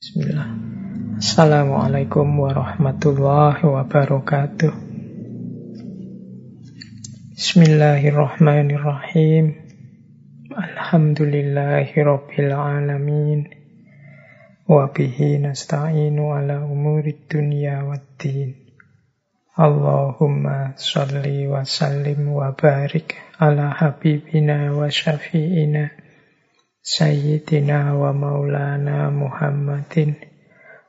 Bismillah. Assalamualaikum warahmatullahi wabarakatuh. Bismillahirrahmanirrahim. Alhamdulillahi rabbil alamin. Wa bihi nasta'inu ala umuri dunya waddin. Allahumma salli wa sallim wa barik ala habibina wa syafi'ina Sayyidina wa maulana Muhammadin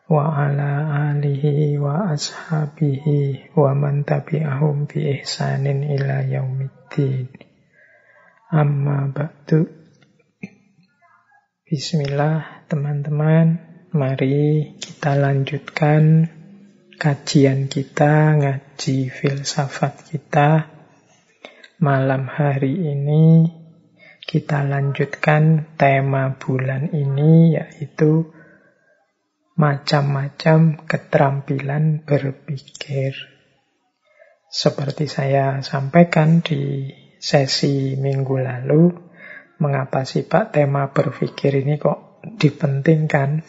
wa ala alihi wa ashabihi wa man tabi'ahum bi ihsanin ila yaumiddin. Amma ba'du. Bismillah teman-teman, mari kita lanjutkan kajian kita, ngaji filsafat kita. Malam hari ini kita lanjutkan tema bulan ini yaitu macam-macam keterampilan berpikir. Seperti saya sampaikan di sesi minggu lalu, mengapa sih Pak tema berpikir ini kok dipentingkan,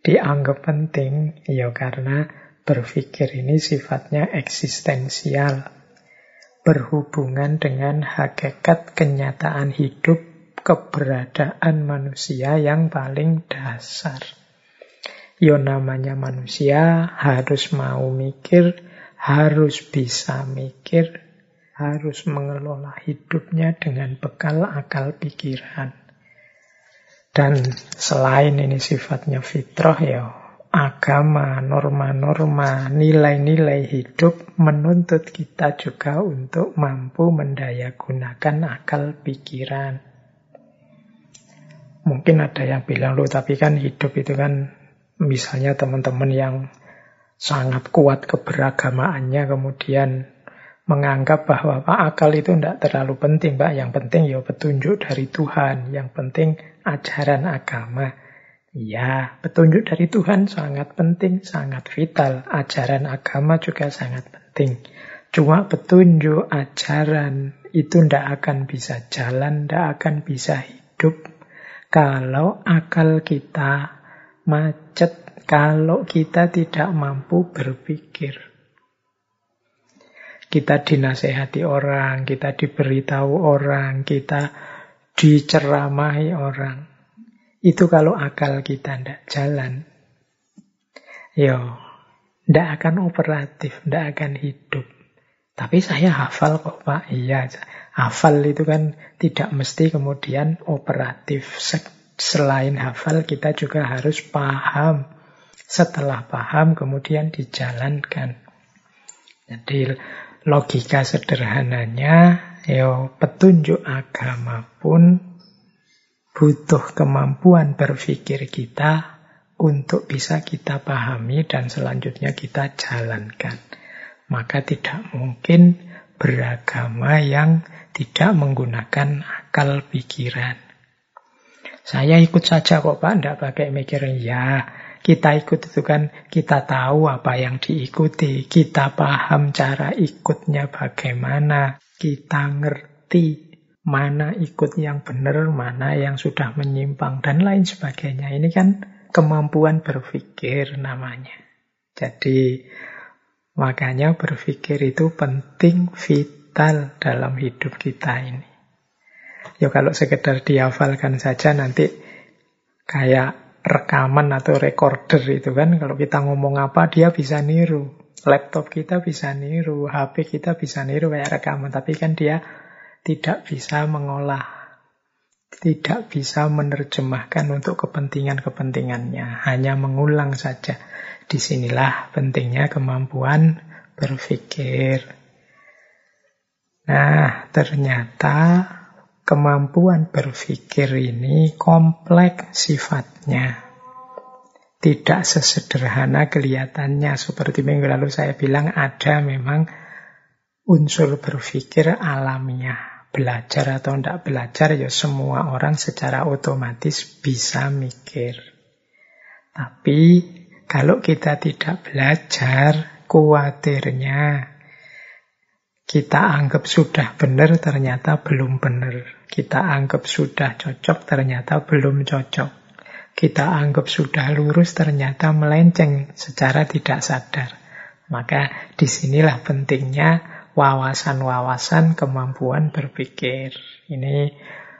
dianggap penting? Ya karena berpikir ini sifatnya eksistensial berhubungan dengan hakikat kenyataan hidup keberadaan manusia yang paling dasar. Yo namanya manusia harus mau mikir, harus bisa mikir, harus mengelola hidupnya dengan bekal akal pikiran. Dan selain ini sifatnya fitrah ya agama, norma-norma, nilai-nilai hidup menuntut kita juga untuk mampu mendayagunakan akal pikiran. Mungkin ada yang bilang, loh tapi kan hidup itu kan misalnya teman-teman yang sangat kuat keberagamaannya kemudian menganggap bahwa Pak akal itu tidak terlalu penting, Pak. Yang penting ya petunjuk dari Tuhan, yang penting ajaran agama. Ya, petunjuk dari Tuhan sangat penting, sangat vital. Ajaran agama juga sangat penting. Cuma petunjuk ajaran itu tidak akan bisa jalan, tidak akan bisa hidup kalau akal kita macet, kalau kita tidak mampu berpikir. Kita dinasehati orang, kita diberitahu orang, kita diceramahi orang. Itu kalau akal kita tidak jalan. Yo, tidak akan operatif, tidak akan hidup. Tapi saya hafal kok Pak. Iya, hafal itu kan tidak mesti kemudian operatif. Selain hafal kita juga harus paham. Setelah paham kemudian dijalankan. Jadi logika sederhananya, yo petunjuk agama pun butuh kemampuan berpikir kita untuk bisa kita pahami dan selanjutnya kita jalankan. Maka tidak mungkin beragama yang tidak menggunakan akal pikiran. Saya ikut saja kok Pak, tidak pakai mikir. Ya, kita ikut itu kan kita tahu apa yang diikuti, kita paham cara ikutnya bagaimana, kita ngerti mana ikut yang benar, mana yang sudah menyimpang, dan lain sebagainya. Ini kan kemampuan berpikir namanya. Jadi makanya berpikir itu penting, vital dalam hidup kita ini. Ya kalau sekedar dihafalkan saja nanti kayak rekaman atau recorder itu kan kalau kita ngomong apa dia bisa niru. Laptop kita bisa niru, HP kita bisa niru kayak rekaman, tapi kan dia tidak bisa mengolah, tidak bisa menerjemahkan untuk kepentingan-kepentingannya, hanya mengulang saja. Di sinilah pentingnya kemampuan berpikir. Nah, ternyata kemampuan berpikir ini kompleks sifatnya. Tidak sesederhana kelihatannya. Seperti minggu lalu saya bilang ada memang unsur berpikir alamiah belajar atau tidak belajar, ya semua orang secara otomatis bisa mikir. Tapi kalau kita tidak belajar, khawatirnya kita anggap sudah benar, ternyata belum benar. Kita anggap sudah cocok, ternyata belum cocok. kita anggap sudah lurus ternyata melenceng secara tidak sadar. Maka di sinilah pentingnya wawasan-wawasan kemampuan berpikir. Ini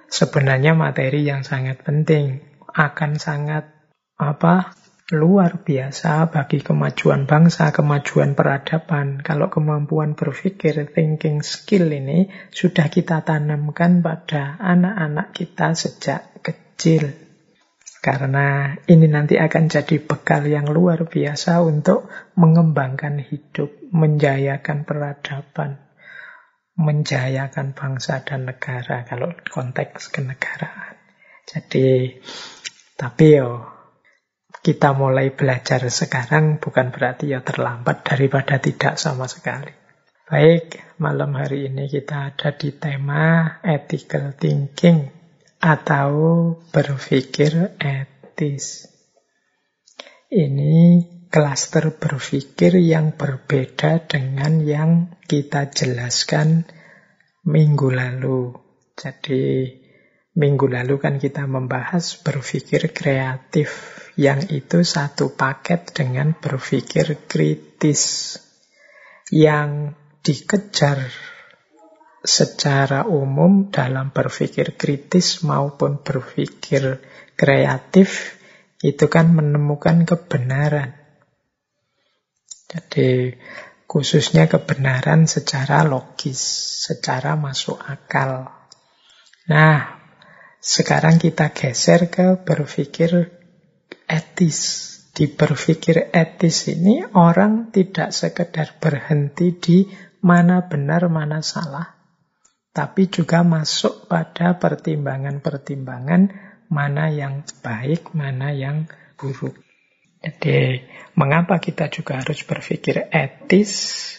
sebenarnya materi yang sangat penting. Akan sangat apa luar biasa bagi kemajuan bangsa, kemajuan peradaban. Kalau kemampuan berpikir, thinking skill ini sudah kita tanamkan pada anak-anak kita sejak kecil. Karena ini nanti akan jadi bekal yang luar biasa untuk mengembangkan hidup, menjayakan peradaban, menjayakan bangsa dan negara kalau konteks kenegaraan. Jadi, tapi yo kita mulai belajar sekarang bukan berarti ya terlambat daripada tidak sama sekali. Baik, malam hari ini kita ada di tema ethical thinking atau berpikir etis. Ini klaster berpikir yang berbeda dengan yang kita jelaskan minggu lalu. Jadi minggu lalu kan kita membahas berpikir kreatif yang itu satu paket dengan berpikir kritis yang dikejar secara umum dalam berpikir kritis maupun berpikir kreatif itu kan menemukan kebenaran. Jadi khususnya kebenaran secara logis, secara masuk akal. Nah, sekarang kita geser ke berpikir etis. Di berpikir etis ini orang tidak sekedar berhenti di mana benar, mana salah, tapi juga masuk pada pertimbangan-pertimbangan mana yang baik, mana yang buruk. Jadi, mengapa kita juga harus berpikir etis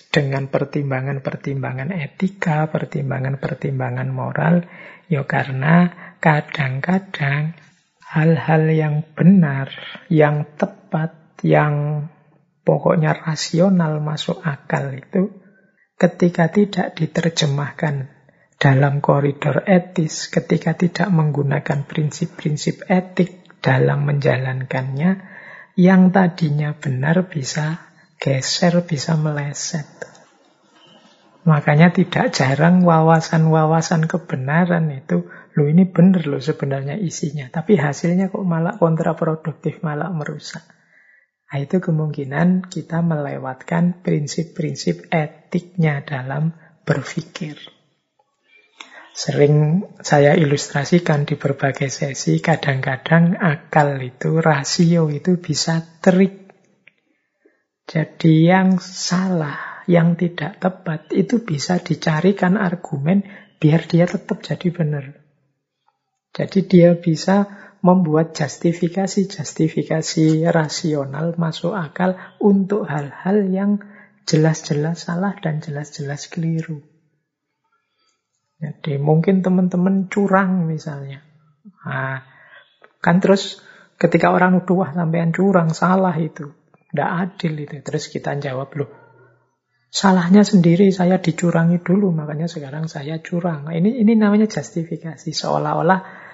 dengan pertimbangan-pertimbangan etika, pertimbangan-pertimbangan moral? Ya karena kadang-kadang hal-hal yang benar, yang tepat, yang pokoknya rasional masuk akal itu ketika tidak diterjemahkan dalam koridor etis ketika tidak menggunakan prinsip-prinsip etik dalam menjalankannya, yang tadinya benar bisa geser, bisa meleset. Makanya tidak jarang wawasan-wawasan kebenaran itu, lo ini benar loh sebenarnya isinya, tapi hasilnya kok malah kontraproduktif, malah merusak. Nah, itu kemungkinan kita melewatkan prinsip-prinsip etiknya dalam berpikir. Sering saya ilustrasikan di berbagai sesi, kadang-kadang akal itu, rasio itu bisa trik. Jadi yang salah, yang tidak tepat, itu bisa dicarikan argumen biar dia tetap jadi benar. Jadi dia bisa membuat justifikasi-justifikasi rasional masuk akal untuk hal-hal yang jelas-jelas salah dan jelas-jelas keliru. Jadi mungkin teman-teman curang misalnya. Nah, kan terus ketika orang nuduh wah sampean curang, salah itu. Tidak adil itu. Terus kita jawab loh, salahnya sendiri saya dicurangi dulu, makanya sekarang saya curang. Nah, ini ini namanya justifikasi seolah-olah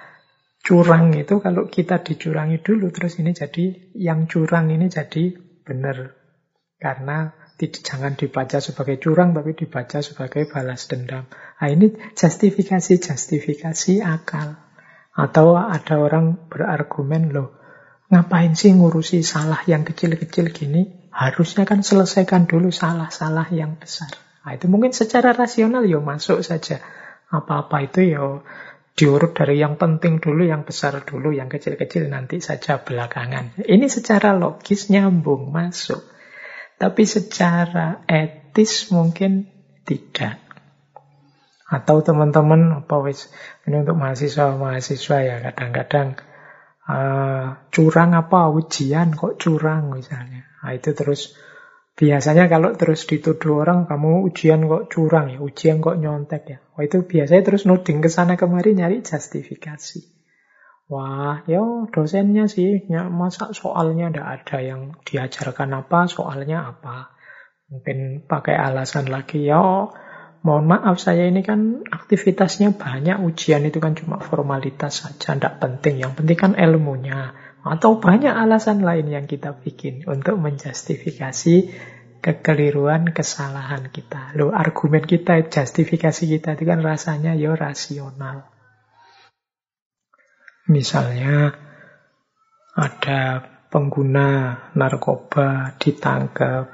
curang itu kalau kita dicurangi dulu terus ini jadi yang curang ini jadi benar karena jangan dibaca sebagai curang, tapi dibaca sebagai balas dendam. Nah, ini justifikasi-justifikasi akal. Atau ada orang berargumen, loh, ngapain sih ngurusi salah yang kecil-kecil gini? Harusnya kan selesaikan dulu salah-salah yang besar. Nah, itu mungkin secara rasional ya masuk saja. Apa-apa itu ya diurut dari yang penting dulu, yang besar dulu, yang kecil-kecil nanti saja belakangan. Ini secara logis nyambung, masuk. Tapi secara etis mungkin tidak. Atau teman-teman apa wis ini untuk mahasiswa-mahasiswa ya kadang-kadang uh, curang apa ujian kok curang misalnya. Nah, itu terus biasanya kalau terus dituduh orang kamu ujian kok curang ya, ujian kok nyontek ya. Wah itu biasanya terus nuding ke sana kemari nyari justifikasi. Wah, ya dosennya sih, ya, masa soalnya ndak ada yang diajarkan apa, soalnya apa. Mungkin pakai alasan lagi, ya mohon maaf saya ini kan aktivitasnya banyak, ujian itu kan cuma formalitas saja, ndak penting. Yang penting kan ilmunya. Atau banyak alasan lain yang kita bikin untuk menjustifikasi kekeliruan, kesalahan kita. Loh, argumen kita, justifikasi kita itu kan rasanya ya rasional. Misalnya ada pengguna narkoba ditangkap,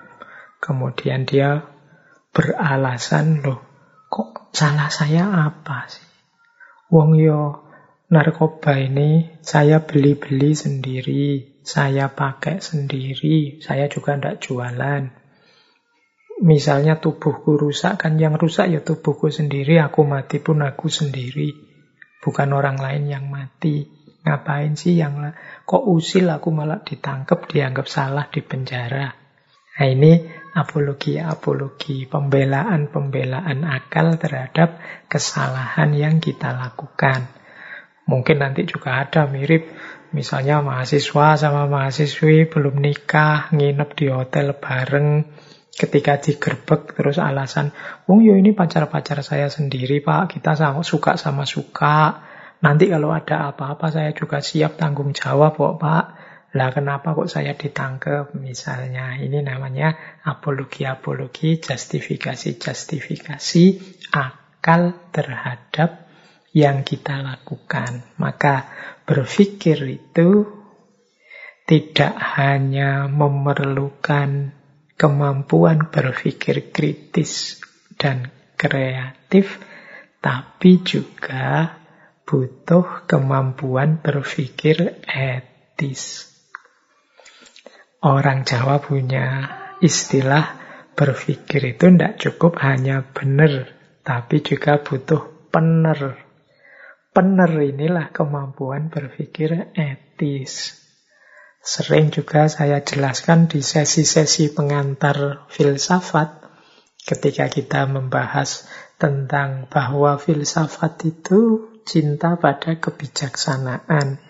kemudian dia beralasan, loh kok salah saya apa sih? Wong yo narkoba ini saya beli-beli sendiri, saya pakai sendiri, saya juga ndak jualan. Misalnya tubuhku rusak, kan yang rusak ya tubuhku sendiri, aku mati pun aku sendiri bukan orang lain yang mati. Ngapain sih yang kok usil aku malah ditangkap, dianggap salah di penjara. Nah ini apologi-apologi, pembelaan-pembelaan akal terhadap kesalahan yang kita lakukan. Mungkin nanti juga ada mirip, misalnya mahasiswa sama mahasiswi belum nikah, nginep di hotel bareng, ketika digerbek terus alasan, "Wong yo ini pacar-pacar saya sendiri, Pak. Kita sama suka sama suka. Nanti kalau ada apa-apa saya juga siap tanggung jawab kok, Pak." Lah kenapa kok saya ditangkap misalnya? Ini namanya apologi-apologi, justifikasi-justifikasi akal terhadap yang kita lakukan. Maka berpikir itu tidak hanya memerlukan kemampuan berpikir kritis dan kreatif, tapi juga butuh kemampuan berpikir etis. Orang Jawa punya istilah berpikir itu tidak cukup hanya benar, tapi juga butuh pener. Pener inilah kemampuan berpikir etis. Sering juga saya jelaskan di sesi-sesi pengantar filsafat ketika kita membahas tentang bahwa filsafat itu cinta pada kebijaksanaan.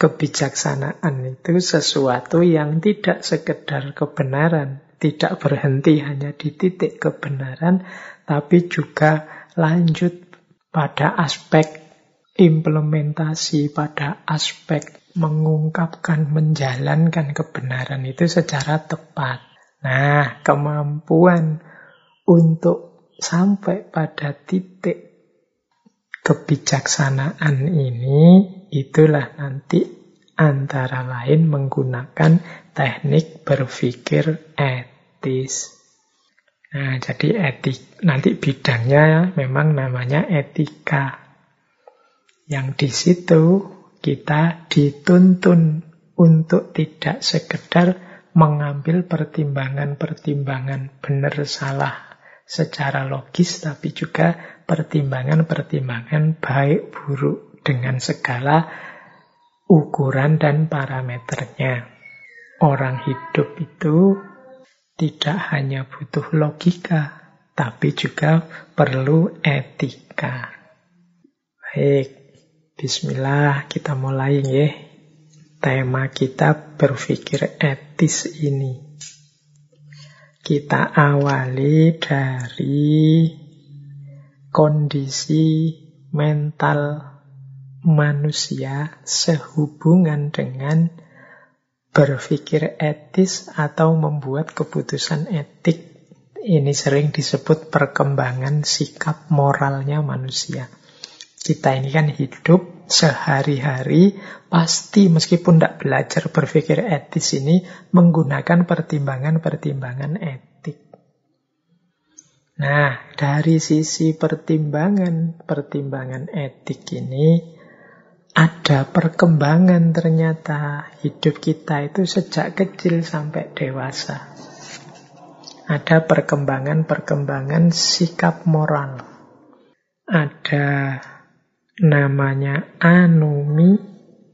Kebijaksanaan itu sesuatu yang tidak sekedar kebenaran, tidak berhenti hanya di titik kebenaran, tapi juga lanjut pada aspek implementasi, pada aspek mengungkapkan, menjalankan kebenaran itu secara tepat. Nah, kemampuan untuk sampai pada titik kebijaksanaan ini, itulah nanti antara lain menggunakan teknik berpikir etis. Nah, jadi etik nanti bidangnya memang namanya etika. Yang di situ kita dituntun untuk tidak sekedar mengambil pertimbangan-pertimbangan benar salah secara logis, tapi juga pertimbangan-pertimbangan baik buruk dengan segala ukuran dan parameternya. Orang hidup itu tidak hanya butuh logika, tapi juga perlu etika. Baik, Bismillah, kita mulai ya. Tema kita berpikir etis ini. Kita awali dari kondisi mental manusia sehubungan dengan berpikir etis atau membuat keputusan etik. Ini sering disebut perkembangan sikap moralnya manusia. Kita ini kan hidup sehari-hari, pasti meskipun tidak belajar berpikir etis ini, menggunakan pertimbangan-pertimbangan etik. Nah, dari sisi pertimbangan-pertimbangan etik ini, ada perkembangan ternyata hidup kita itu sejak kecil sampai dewasa. Ada perkembangan-perkembangan sikap moral. Ada namanya anomi,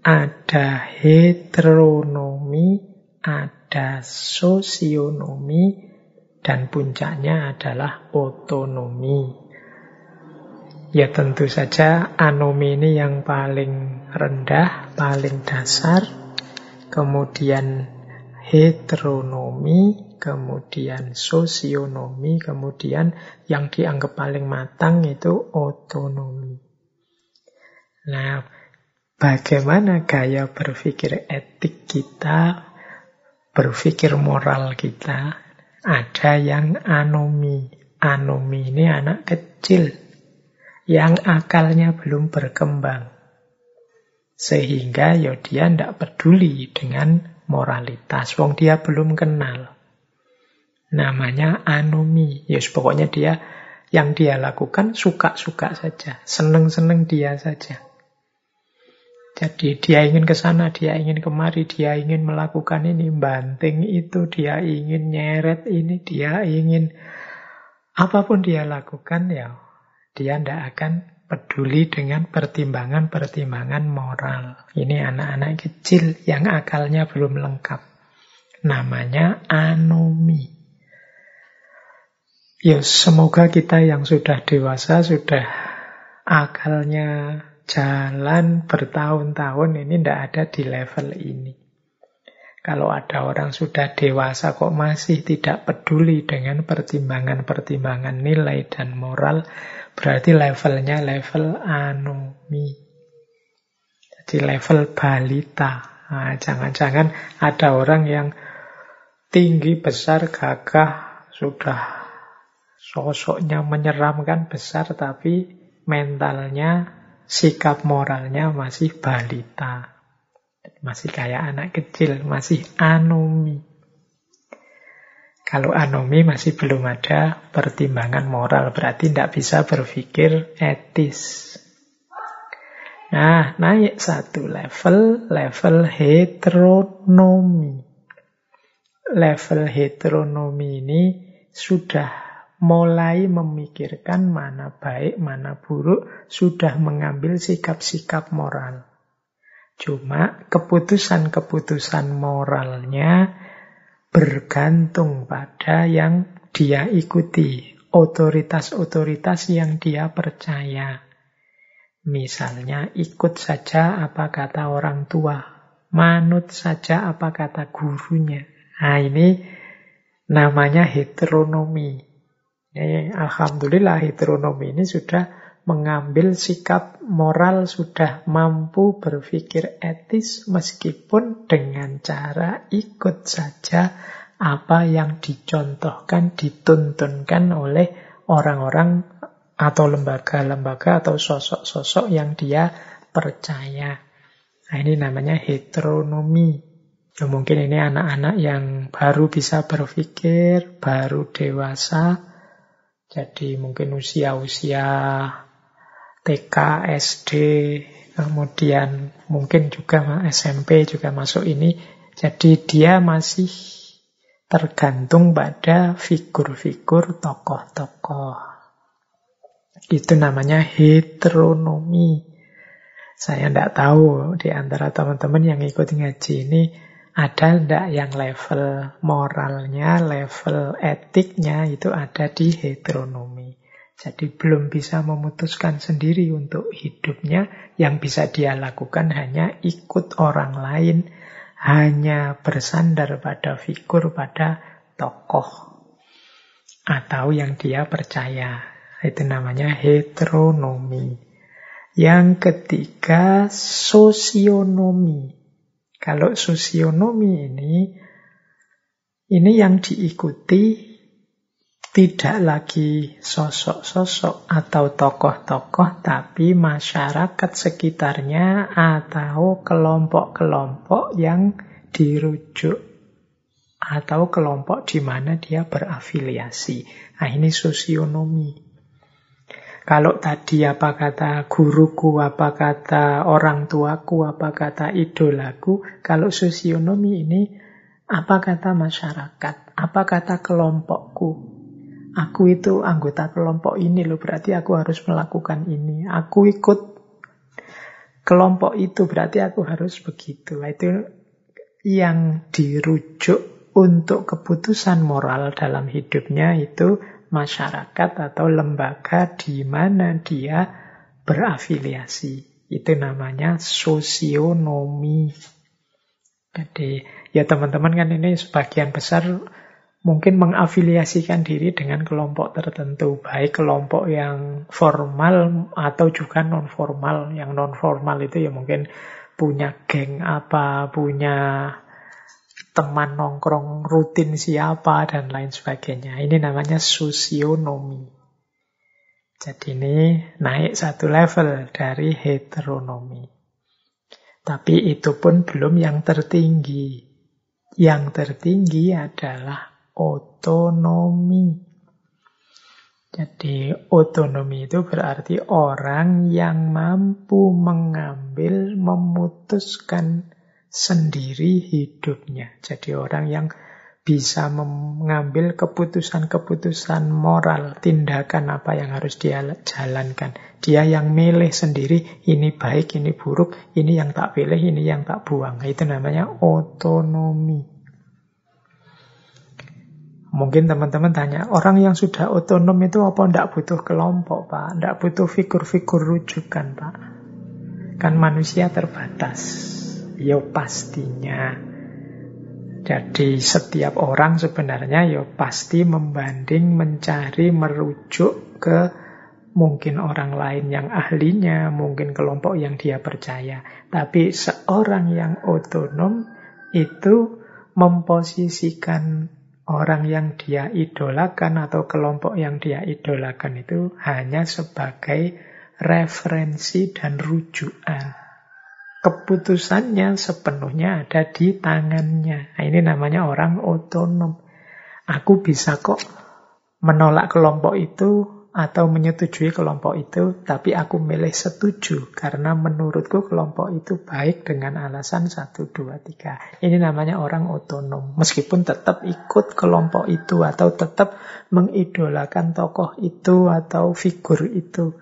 ada heteronomi, ada sosionomi, dan puncaknya adalah otonomi. Ya tentu saja anomi ini yang paling rendah, paling dasar, kemudian heteronomi, kemudian sosionomi, kemudian yang dianggap paling matang itu otonomi. Nah, bagaimana gaya berpikir etik kita, berpikir moral kita, ada yang anomi. Anomi ini anak kecil yang akalnya belum berkembang. Sehingga ya dia tidak peduli dengan moralitas. Wong dia belum kenal. Namanya anomi. Ya yes, pokoknya dia yang dia lakukan suka-suka saja. Seneng-seneng dia saja. Jadi dia ingin ke sana, dia ingin kemari, dia ingin melakukan ini, banting itu, dia ingin nyeret ini, dia ingin apa pun dia lakukan ya dia tidak akan peduli dengan pertimbangan-pertimbangan moral. Ini anak-anak kecil yang akalnya belum lengkap. Namanya anomi. Ya, semoga kita yang sudah dewasa, sudah akalnya jalan bertahun-tahun ini tidak ada di level ini. Kalau ada orang sudah dewasa kok masih tidak peduli dengan pertimbangan-pertimbangan nilai dan moral, berarti levelnya level anomi. Jadi level balita. Nah, jangan-jangan ada orang yang tinggi, besar, gagah, sudah sosoknya menyeramkan besar, tapi mentalnya sikap moralnya masih balita. Masih kayak anak kecil, masih anomi. Kalau anomi masih belum ada pertimbangan moral, berarti tidak bisa berpikir etis. Nah, naik satu level, level heteronomi. Level heteronomi ini sudah mulai memikirkan mana baik, mana buruk, sudah mengambil sikap-sikap moral. Cuma keputusan-keputusan moralnya bergantung pada yang dia ikuti, otoritas-otoritas yang dia percaya. Misalnya ikut saja apa kata orang tua, manut saja apa kata gurunya. Nah ini namanya heteronomi. Ya, Alhamdulillah heteronomi ini sudah mengambil sikap moral, sudah mampu berpikir etis meskipun dengan cara ikut saja apa yang dicontohkan, dituntunkan oleh orang-orang atau lembaga-lembaga atau sosok-sosok yang dia percaya. Nah, ini namanya heteronomi. Ya, mungkin ini anak-anak yang baru bisa berpikir, baru dewasa, jadi mungkin usia-usia TK, SD, kemudian mungkin juga SMP juga masuk ini. Jadi dia masih tergantung pada figur-figur tokoh-tokoh. Itu namanya heteronomi. Saya tidak tahu di antara teman-teman yang ikut ngaji ini ada ndak yang level moralnya, level etiknya itu ada di heteronomi. Jadi belum bisa memutuskan sendiri untuk hidupnya, yang bisa dia lakukan hanya ikut orang lain, hanya bersandar pada figur, pada tokoh. Atau yang dia percaya. Itu namanya heteronomi. Yang ketiga, sosionomi. Kalau sosionomi ini, ini yang diikuti tidak lagi sosok-sosok atau tokoh-tokoh, tapi masyarakat sekitarnya atau kelompok-kelompok yang dirujuk atau kelompok di mana dia berafiliasi. Nah, ini sosionomi. Kalau tadi apa kata guruku, apa kata orang tuaku, apa kata idolaku, kalau sosionomi ini apa kata masyarakat, apa kata kelompokku. Aku itu anggota kelompok ini loh, berarti aku harus melakukan ini. Aku ikut kelompok itu, berarti aku harus begitu. Itu yang dirujuk untuk keputusan moral dalam hidupnya itu masyarakat atau lembaga di mana dia berafiliasi. Itu namanya sosionomi. Jadi ya teman-teman kan ini sebagian besar mungkin mengafiliasikan diri dengan kelompok tertentu, baik kelompok yang formal atau juga non formal. Yang non formal itu ya mungkin punya geng apa, punya teman nongkrong rutin siapa, dan lain sebagainya. Ini namanya sosionomi. Jadi ini naik satu level dari heteronomi. Tapi itu pun belum yang tertinggi. Yang tertinggi adalah otonomi. Jadi otonomi itu berarti orang yang mampu mengambil, memutuskan sendiri hidupnya. Jadi orang yang bisa mengambil keputusan-keputusan moral, tindakan apa yang harus dia jalankan. Dia yang milih sendiri, ini baik, ini buruk, ini yang tak pilih, ini yang tak buang. Itu namanya otonomi. Mungkin teman-teman tanya, orang yang sudah otonom itu apa tidak butuh kelompok, Pak? Tidak butuh figur-figur rujukan, Pak? Kan manusia terbatas. Ya pastinya. Jadi setiap orang sebenarnya ya pasti membanding, mencari, merujuk ke mungkin orang lain yang ahlinya, mungkin kelompok yang dia percaya. Tapi seorang yang otonom itu memposisikan orang yang dia idolakan atau kelompok yang dia idolakan itu hanya sebagai referensi dan rujukan. Keputusannya sepenuhnya ada di tangannya. Nah, ini namanya orang otonom. Aku bisa kok menolak kelompok itu atau menyetujui kelompok itu, tapi aku milih setuju karena menurutku kelompok itu baik dengan alasan 1, 2, 3. Ini namanya orang otonom. Meskipun tetap ikut kelompok itu atau tetap mengidolakan tokoh itu atau figur itu.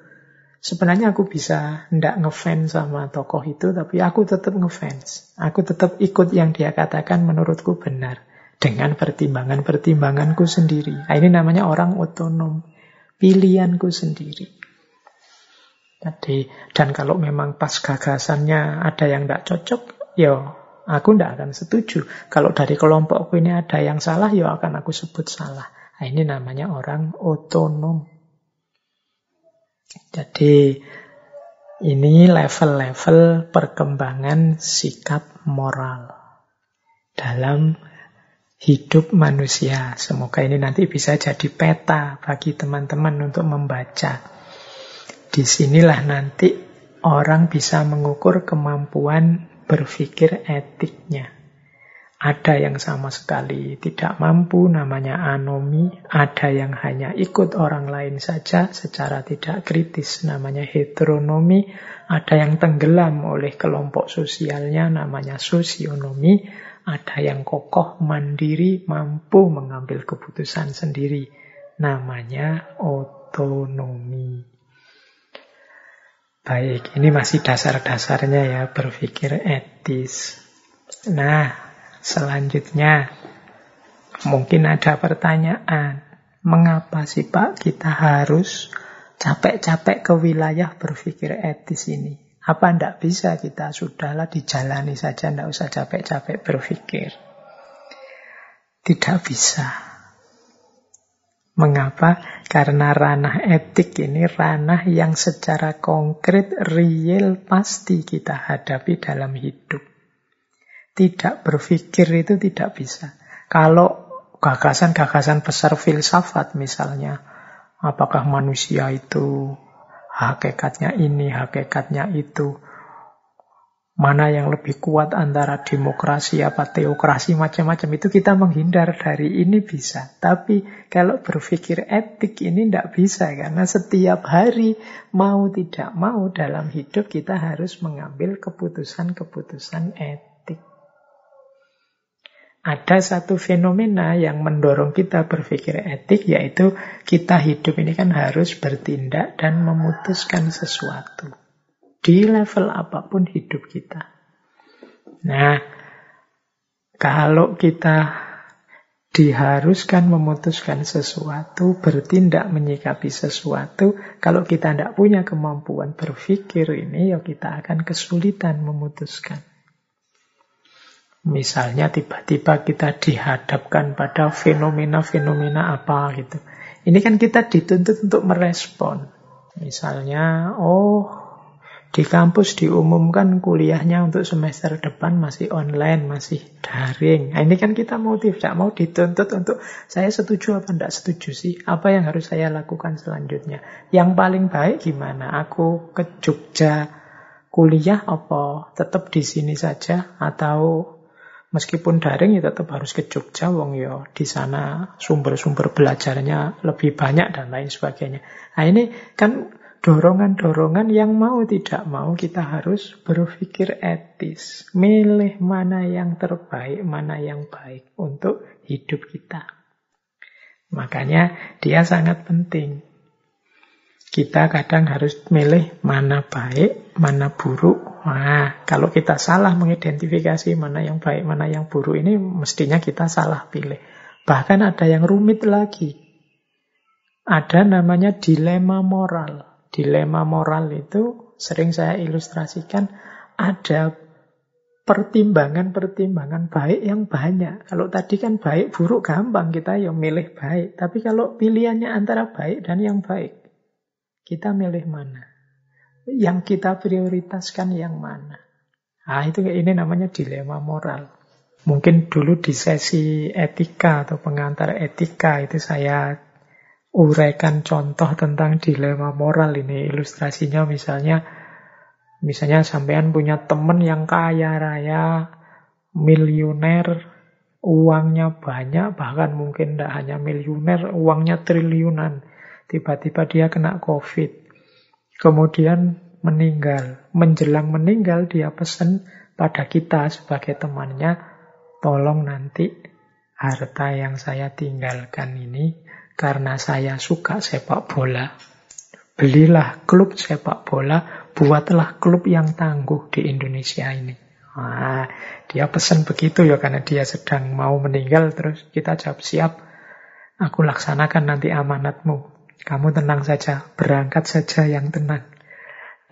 Sebenarnya aku bisa ndak ngefans sama tokoh itu, tapi aku tetap ngefans. Aku tetap ikut yang dia katakan menurutku benar. Dengan pertimbangan-pertimbanganku sendiri. Nah, ini namanya orang otonom pilihanku sendiri. Jadi, dan kalau memang pas gagasannya ada yang tidak cocok, ya aku tidak akan setuju. Kalau dari kelompokku ini ada yang salah, ya akan aku sebut salah. Nah, ini namanya orang otonom. Jadi, ini level-level perkembangan sikap moral dalam hidup manusia. Semoga ini nanti bisa jadi peta bagi teman-teman untuk membaca. Di sinilah nanti orang bisa mengukur kemampuan berpikir etiknya. Ada yang sama sekali tidak mampu, namanya anomi. Ada yang hanya ikut orang lain saja secara tidak kritis, namanya heteronomi. Ada yang tenggelam oleh kelompok sosialnya, namanya sosionomi ada yang kokoh, mandiri, mampu mengambil keputusan sendiri. Namanya otonomi. Baik, ini masih dasar-dasarnya ya berpikir etis. Nah, selanjutnya mungkin ada pertanyaan. Mengapa sih Pak kita harus capek-capek ke wilayah berpikir etis ini? Apa ndak bisa kita sudahlah dijalani saja, ndak usah capek-capek berpikir. Tidak bisa. Mengapa? Karena ranah etik ini ranah yang secara konkret, real, pasti kita hadapi dalam hidup. Tidak berpikir itu tidak bisa. Kalau gagasan-gagasan besar filsafat misalnya, apakah manusia itu hakikatnya ini, hakikatnya itu. Mana yang lebih kuat antara demokrasi apa teokrasi macam-macam itu kita menghindar dari ini bisa. Tapi kalau berpikir etik ini tidak bisa karena setiap hari mau tidak mau dalam hidup kita harus mengambil keputusan-keputusan etik. Ada satu fenomena yang mendorong kita berpikir etik, yaitu kita hidup ini kan harus bertindak dan memutuskan sesuatu. Di level apa pun hidup kita. Nah, kalau kita diharuskan memutuskan sesuatu, bertindak menyikapi sesuatu, kalau kita tidak punya kemampuan berpikir ini, ya kita akan kesulitan memutuskan. Misalnya tiba-tiba kita dihadapkan pada fenomena-fenomena apa gitu. Ini kan kita dituntut untuk merespon. Misalnya, oh Di kampus diumumkan kuliahnya untuk semester depan masih online, masih daring. Nah, ini kan kita mau tidak mau dituntut untuk saya setuju apa tidak setuju sih? Apa yang harus saya lakukan selanjutnya? Yang paling baik gimana? Aku ke Jogja kuliah apa tetap di sini saja atau meskipun daring ya tetap harus ke Jogja wong yo ya di sana sumber-sumber belajarnya lebih banyak dan lain sebagainya. Nah ini kan dorongan-dorongan yang mau tidak mau kita harus berpikir etis. Milih mana yang terbaik, mana yang baik untuk hidup kita. Makanya dia sangat penting. Kita kadang harus milih mana baik, mana buruk. Nah, kalau kita salah mengidentifikasi mana yang baik, mana yang buruk ini mestinya kita salah pilih. Bahkan ada yang rumit lagi. Ada namanya dilema moral. Dilema moral itu sering saya ilustrasikan ada pertimbangan-pertimbangan baik yang banyak. Kalau tadi kan baik buruk gampang kita yang milih baik. Tapi kalau pilihannya antara baik dan yang baik, kita milih mana? Yang kita prioritaskan yang mana? Nah, itu ini namanya dilema moral. Mungkin dulu di sesi etika atau pengantar etika itu saya uraikan contoh tentang dilema moral ini. Ilustrasinya misalnya, misalnya sampean punya teman yang kaya raya, miliuner, uangnya banyak, bahkan mungkin tidak hanya miliuner, uangnya triliunan. Tiba-tiba dia kena COVID. Kemudian meninggal. Menjelang meninggal dia pesan pada kita sebagai temannya, tolong nanti harta yang saya tinggalkan ini karena saya suka sepak bola. Belilah klub sepak bola, buatlah klub yang tangguh di Indonesia ini. Nah, dia pesan begitu ya karena dia sedang mau meninggal terus kita jawab siap. Aku laksanakan nanti amanatmu. Kamu tenang saja, berangkat saja yang tenang.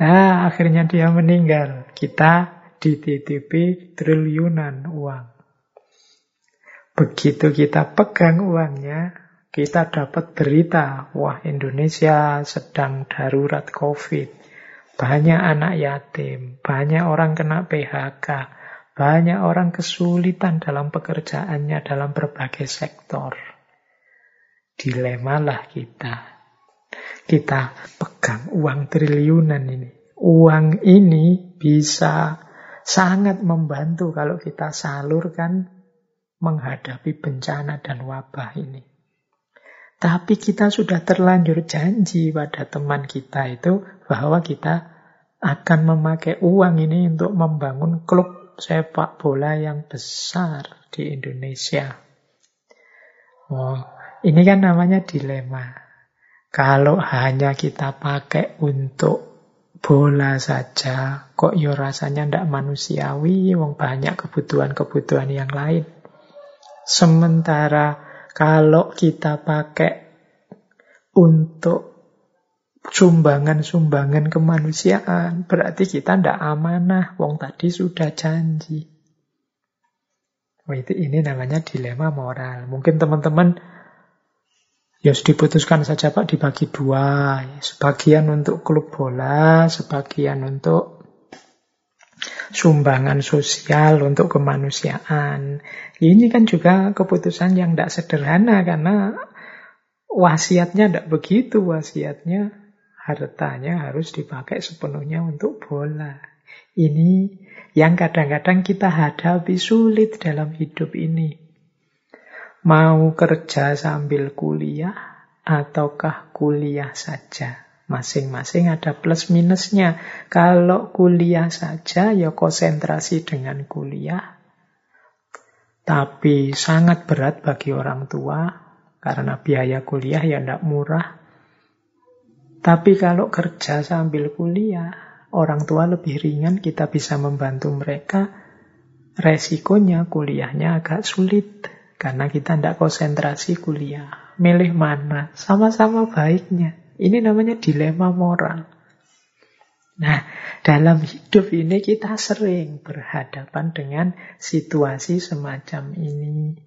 Nah, akhirnya dia meninggal. Kita dititipi triliunan uang. Begitu kita pegang uangnya, kita dapat berita, wah Indonesia sedang darurat COVID. Banyak anak yatim, banyak orang kena PHK, banyak orang kesulitan dalam pekerjaannya dalam berbagai sektor. Dilemalah kita. Kita pegang uang triliunan ini. Uang ini bisa sangat membantu kalau kita salurkan menghadapi bencana dan wabah ini. Tapi kita sudah terlanjur janji pada teman kita itu bahwa kita akan memakai uang ini untuk membangun klub sepak bola yang besar di Indonesia. Oh, ini kan namanya dilema. Kalau hanya kita pakai untuk bola saja, kok yo rasanya ndak manusiawi, wong banyak kebutuhan-kebutuhan yang lain. Sementara kalau kita pakai untuk sumbangan-sumbangan kemanusiaan, berarti kita tidak amanah. Wong tadi sudah janji. Oh, itu ini namanya dilema moral. Mungkin teman-teman ya diputuskan saja Pak dibagi dua. Sebagian untuk klub bola, sebagian untuk sumbangan sosial untuk kemanusiaan. Ini kan juga keputusan yang tidak sederhana karena wasiatnya tidak begitu. Wasiatnya hartanya harus dipakai sepenuhnya untuk bola. Ini yang kadang-kadang kita hadapi sulit dalam hidup ini. Mau kerja sambil kuliah ataukah kuliah saja? Masing-masing ada plus minusnya. Kalau kuliah saja ya konsentrasi dengan kuliah. Tapi sangat berat bagi orang tua karena biaya kuliah ya tidak murah. Tapi kalau kerja sambil kuliah, orang tua lebih ringan, kita bisa membantu mereka. Resikonya kuliahnya agak sulit karena kita tidak konsentrasi kuliah. Milih mana? Sama-sama baiknya. Ini namanya dilema moral. Nah, dalam hidup ini kita sering berhadapan dengan situasi semacam ini.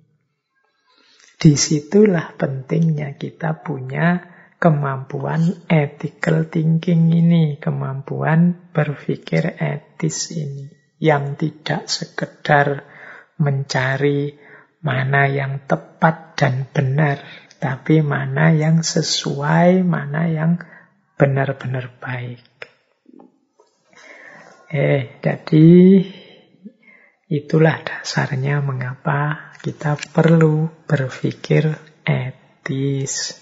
Di situlah pentingnya kita punya kemampuan ethical thinking ini, kemampuan berpikir etis ini, yang tidak sekedar mencari mana yang tepat dan benar, tapi mana yang sesuai, mana yang benar-benar baik. Eh, jadi itulah dasarnya mengapa kita perlu berpikir etis.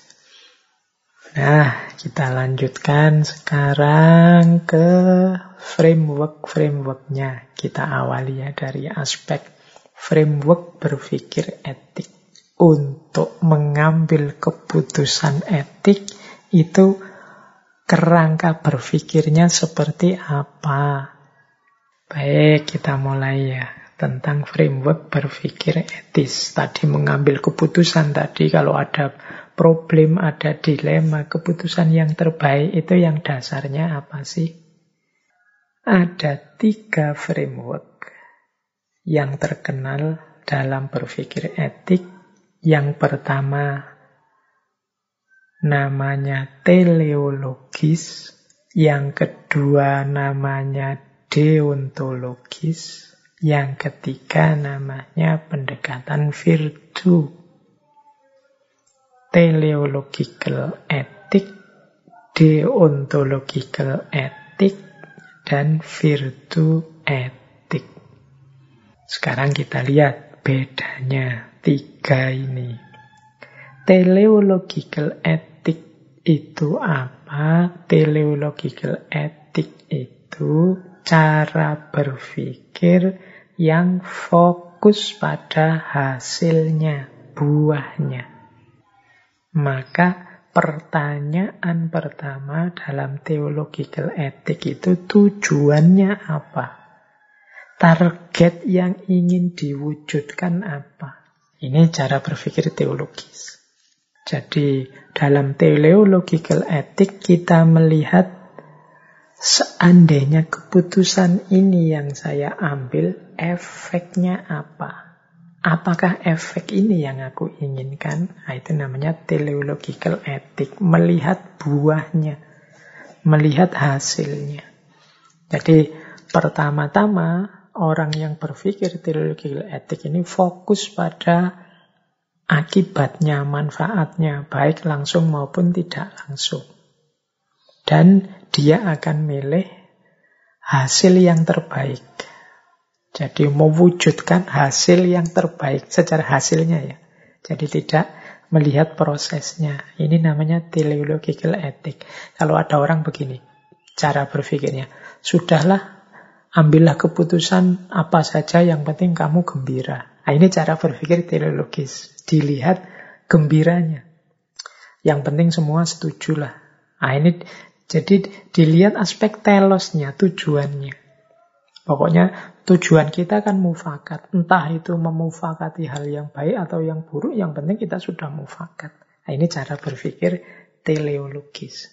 Nah, kita lanjutkan sekarang ke framework-frameworknya. Kita awali ya dari aspek framework berpikir etik. Untuk mengambil keputusan etik itu kerangka berpikirnya seperti apa. Baik, kita mulai ya tentang framework berpikir etis. Tadi mengambil keputusan tadi kalau ada problem, ada dilema, keputusan yang terbaik itu yang dasarnya apa sih? Ada tiga framework yang terkenal dalam berpikir etik. Yang pertama namanya teleologis, yang kedua namanya deontologis, yang ketiga namanya pendekatan virtu teleological ethic, deontological ethic, dan virtu etik. Sekarang kita lihat bedanya tiga ini. Teleological ethic itu apa? Teleological ethic itu cara berpikir yang fokus pada hasilnya, buahnya. Maka pertanyaan pertama dalam theological ethic itu tujuannya apa? Target yang ingin diwujudkan apa? Ini cara berpikir teologis. Jadi dalam theological ethic kita melihat seandainya keputusan ini yang saya ambil, efeknya apa? Apakah efek ini yang aku inginkan? Nah, itu namanya teleological ethic. Melihat buahnya. Melihat hasilnya. Jadi pertama-tama orang yang berpikir teleological ethic ini fokus pada akibatnya, manfaatnya. Baik langsung maupun tidak langsung. Dan dia akan milih hasil yang terbaik. Jadi mewujudkan hasil yang terbaik secara hasilnya ya. Jadi tidak melihat prosesnya. Ini namanya teleological ethic. Kalau ada orang begini, cara berpikirnya, sudahlah ambillah keputusan apa saja yang penting kamu gembira. Nah, ini cara berpikir teleologis. Dilihat gembiranya. Yang penting semua setujulah. Nah, ini jadi dilihat aspek telosnya, tujuannya. Pokoknya Tujuan kita kan mufakat. Entah itu memufakati hal yang baik atau yang buruk, yang penting kita sudah mufakat. Nah, ini cara berpikir teleologis.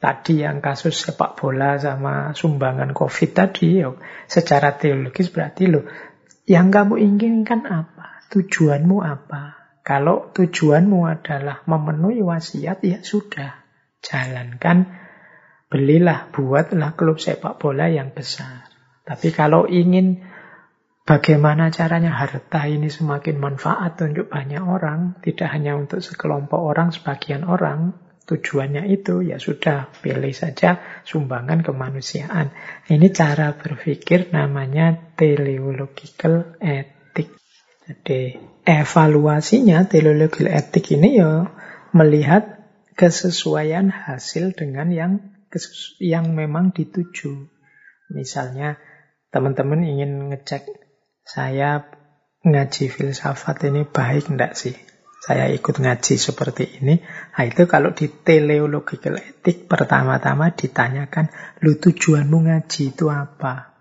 Tadi yang kasus sepak bola sama sumbangan COVID tadi, yo, secara teologis berarti loh, yang kamu inginkan apa? Tujuanmu apa? Kalau tujuanmu adalah memenuhi wasiat, ya sudah. Jalankan, belilah, buatlah klub sepak bola yang besar. Tapi kalau ingin bagaimana caranya harta ini semakin manfaat untuk banyak orang, tidak hanya untuk sekelompok orang, sebagian orang, tujuannya itu ya sudah pilih saja sumbangan kemanusiaan. Ini cara berpikir namanya teleological ethic. Jadi evaluasinya teleological ethic ini ya melihat kesesuaian hasil dengan yang yang memang dituju. Misalnya teman-teman ingin ngecek saya ngaji filsafat ini baik enggak sih? Saya ikut ngaji seperti ini. Nah itu kalau di teleological etik pertama-tama ditanyakan, lu tujuanmu ngaji itu apa?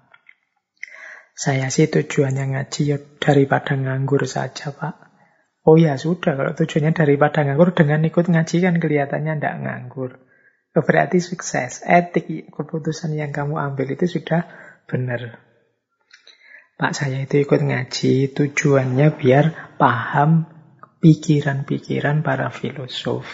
Saya sih tujuannya ngaji ya daripada nganggur saja pak. Oh ya sudah, kalau tujuannya daripada nganggur dengan ikut ngaji kan kelihatannya enggak nganggur. Berarti sukses. Etik keputusan yang kamu ambil itu sudah benar. Pak saya itu ikut ngaji, tujuannya biar paham pikiran-pikiran para filosof.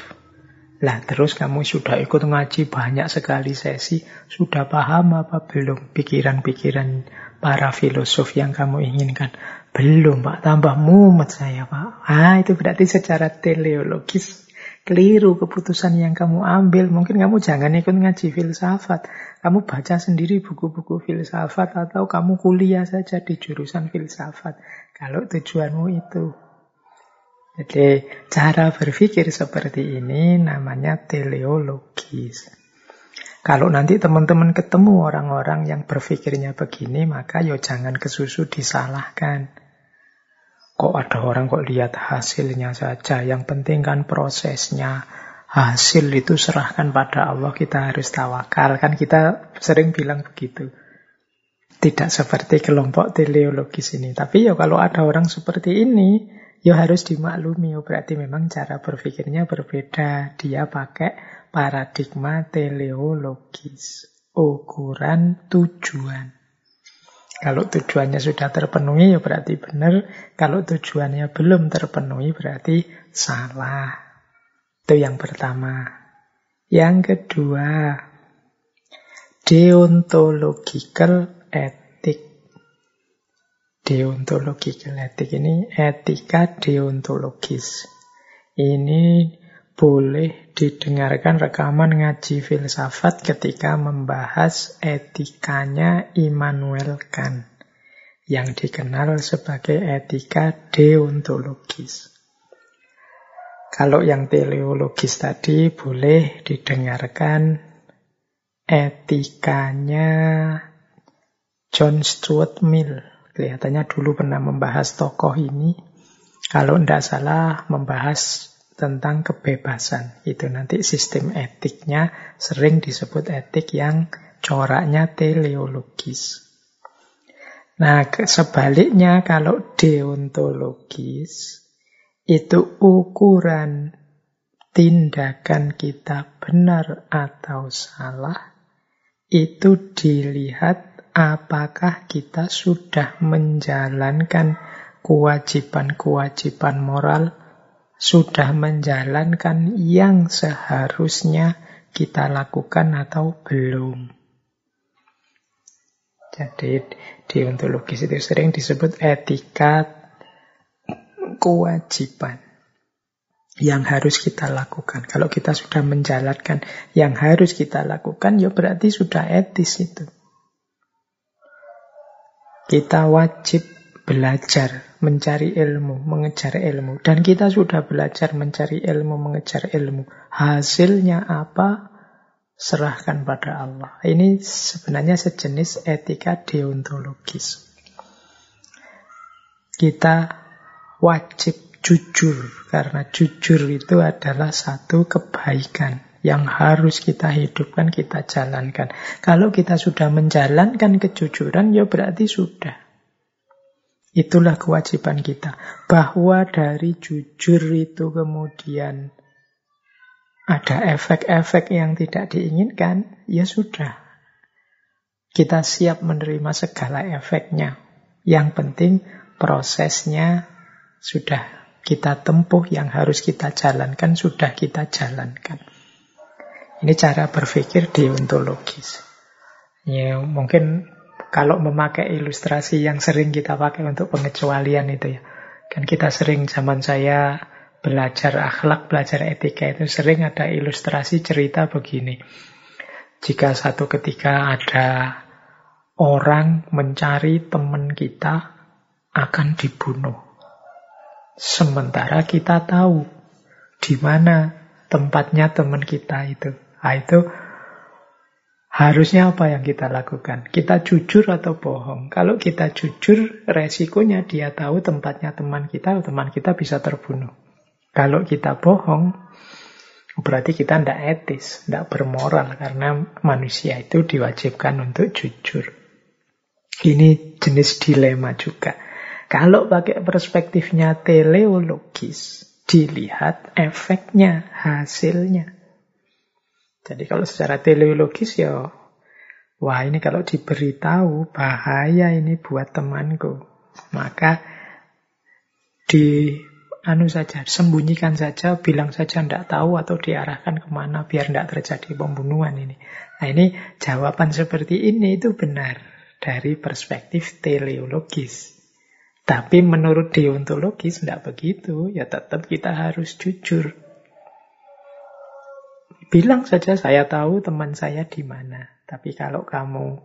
Lah terus kamu sudah ikut ngaji banyak sekali sesi, sudah paham apa belum pikiran-pikiran para filosof yang kamu inginkan? Belum Pak, tambah mumet saya Pak. Ah itu berarti secara teleologis keliru keputusan yang kamu ambil. Mungkin kamu jangan ikut ngaji filsafat. Kamu baca sendiri buku-buku filsafat atau kamu kuliah saja di jurusan filsafat. Kalau tujuanmu itu. Jadi cara berpikir seperti ini namanya teleologis. Kalau nanti teman-teman ketemu orang-orang yang berpikirnya begini, maka yo jangan kesusu disalahkan. Kok ada orang kok lihat hasilnya saja, yang penting kan prosesnya. Hasil itu serahkan pada Allah, kita harus tawakal. Kan kita sering bilang begitu. Tidak seperti kelompok teleologis ini. Tapi ya kalau ada orang seperti ini, ya harus dimaklumi. Oh, berarti memang cara berpikirnya berbeda. Dia pakai paradigma teleologis. Ukuran tujuan. Kalau tujuannya sudah terpenuhi ya berarti benar. Kalau tujuannya belum terpenuhi berarti salah. Itu yang pertama. Yang kedua, deontological deontological etik ini etika deontologis. Ini boleh didengarkan rekaman ngaji filsafat ketika membahas etikanya Immanuel Kant yang dikenal sebagai etika deontologis. Kalau yang teleologis tadi boleh didengarkan etikanya John Stuart Mill Kelihatannya dulu pernah membahas tokoh ini. Kalau tidak salah membahas tentang kebebasan. Itu nanti sistem etiknya sering disebut etik yang coraknya teleologis. Nah, sebaliknya kalau deontologis itu ukuran tindakan kita benar atau salah itu dilihat apakah kita sudah menjalankan kewajiban-kewajiban moral, sudah menjalankan yang seharusnya kita lakukan atau belum. Jadi deontologis itu sering disebut etika kewajiban yang harus kita lakukan. Kalau kita sudah menjalankan yang harus kita lakukan, ya berarti sudah etis itu. Kita wajib belajar mencari ilmu, mengejar ilmu. Dan kita sudah belajar mencari ilmu, mengejar ilmu. Hasilnya apa? Serahkan pada Allah. Ini sebenarnya sejenis etika deontologis. Kita wajib jujur, karena jujur itu adalah satu kebaikan yang harus kita hidupkan, kita jalankan. Kalau kita sudah menjalankan kejujuran, ya berarti sudah. Itulah kewajiban kita. Bahwa dari jujur itu kemudian ada efek-efek yang tidak diinginkan, ya sudah. Kita siap menerima segala efeknya. Yang penting prosesnya sudah kita tempuh, yang harus kita jalankan sudah kita jalankan. Ini cara berpikir deontologis. Ya, mungkin kalau memakai ilustrasi yang sering kita pakai untuk pengecualian itu ya. Kan kita sering zaman saya belajar akhlak, belajar etika itu sering ada ilustrasi cerita begini. Jika satu ketika ada orang mencari teman kita akan dibunuh. Sementara kita tahu di mana tempatnya teman kita itu. Nah, itu harusnya apa yang kita lakukan? Kita jujur atau bohong? Kalau kita jujur, resikonya dia tahu tempatnya teman kita, teman kita bisa terbunuh. Kalau kita bohong, berarti kita tidak etis, tidak bermoral, karena manusia itu diwajibkan untuk jujur. Ini jenis dilema juga. Kalau pakai perspektifnya teleologis, dilihat efeknya, hasilnya. Jadi kalau secara teleologis ya, wah ini kalau diberitahu bahaya ini buat temanku. Maka di anu saja, sembunyikan saja, bilang saja tidak tahu atau diarahkan ke mana biar tidak terjadi pembunuhan ini. Nah ini jawaban seperti ini itu benar dari perspektif teleologis. Tapi menurut deontologis tidak begitu, ya tetap kita harus jujur. Bilang saja saya tahu teman saya di mana. Tapi kalau kamu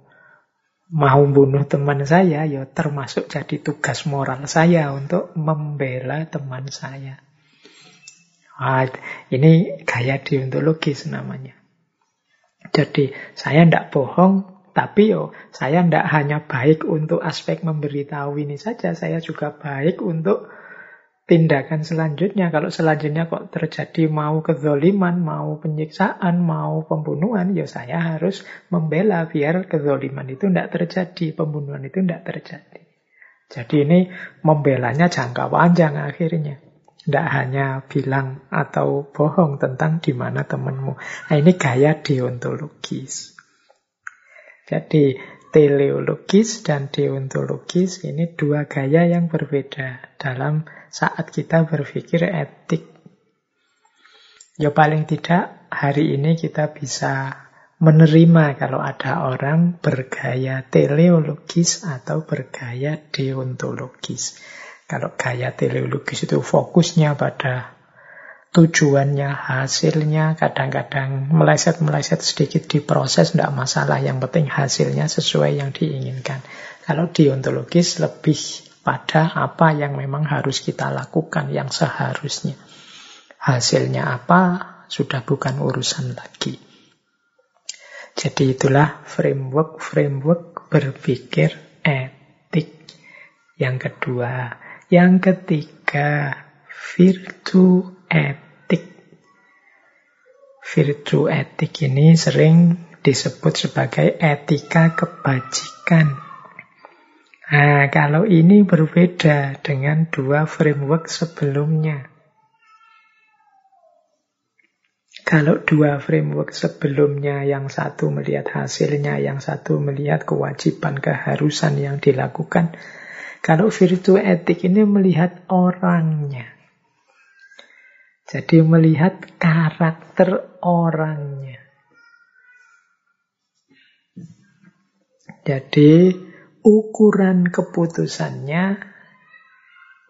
mau bunuh teman saya, ya termasuk jadi tugas moral saya untuk membela teman saya. Nah, ini gaya deontologis namanya. Jadi saya tidak bohong, tapi yo, saya tidak hanya baik untuk aspek memberitahu ini saja, saya juga baik untuk tindakan selanjutnya. Kalau selanjutnya kok terjadi mau kezoliman, mau penyiksaan, mau pembunuhan, ya saya harus membela biar kezoliman itu tidak terjadi, pembunuhan itu tidak terjadi. Jadi ini membelanya jangka panjang akhirnya. Tidak hanya bilang atau bohong tentang di mana temanmu. Nah ini gaya deontologis. Jadi teleologis dan deontologis ini dua gaya yang berbeda dalam saat kita berpikir etik. Ya paling tidak hari ini kita bisa menerima kalau ada orang bergaya teleologis atau bergaya deontologis. Kalau gaya teleologis itu fokusnya pada tujuannya, hasilnya, kadang-kadang meleset-meleset sedikit di proses, tidak masalah. Yang penting hasilnya sesuai yang diinginkan. Kalau deontologis lebih pada apa yang memang harus kita lakukan, yang seharusnya. Hasilnya apa, sudah bukan urusan lagi. Jadi itulah framework-framework berpikir etik. Yang kedua. Yang ketiga, virtu etik. Virtu etik ini sering disebut sebagai etika kebajikan. Nah, kalau ini berbeda dengan dua framework sebelumnya. Kalau dua framework sebelumnya, yang satu melihat hasilnya, yang satu melihat kewajiban, keharusan yang dilakukan. Kalau virtu etik ini melihat orangnya. Jadi melihat karakter orangnya. Jadi ukuran keputusannya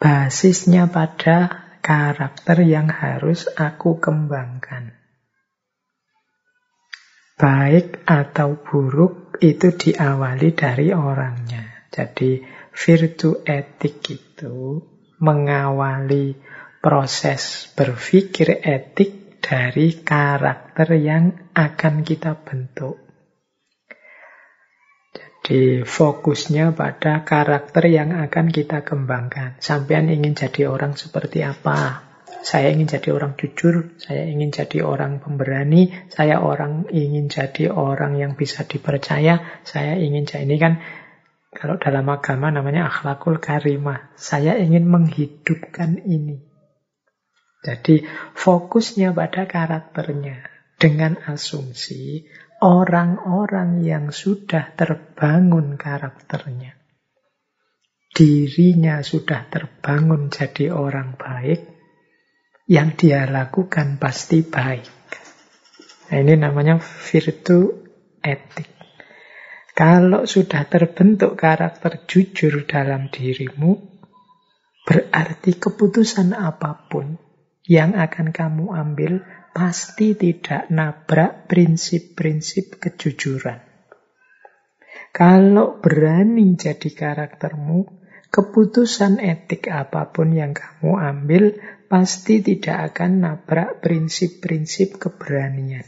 basisnya pada karakter yang harus aku kembangkan. Baik atau buruk itu diawali dari orangnya. Jadi virtu etik itu mengawali proses berpikir etik dari karakter yang akan kita bentuk. Jadi fokusnya pada karakter yang akan kita kembangkan. Sampean ingin jadi orang seperti apa? Saya ingin jadi orang jujur, saya ingin jadi orang pemberani, saya orang ingin jadi orang yang bisa dipercaya, saya ingin jadi ini kan kalau dalam agama namanya akhlakul karimah. Saya ingin menghidupkan ini. Jadi fokusnya pada karakternya dengan asumsi orang-orang yang sudah terbangun karakternya. Dirinya sudah terbangun jadi orang baik, yang dia lakukan pasti baik. Nah, ini namanya virtu etik. Kalau sudah terbentuk karakter jujur dalam dirimu, berarti keputusan apa pun yang akan kamu ambil pasti tidak nabrak prinsip-prinsip kejujuran. Kalau berani jadi karaktermu, keputusan etik apa pun yang kamu ambil pasti tidak akan nabrak prinsip-prinsip keberanian.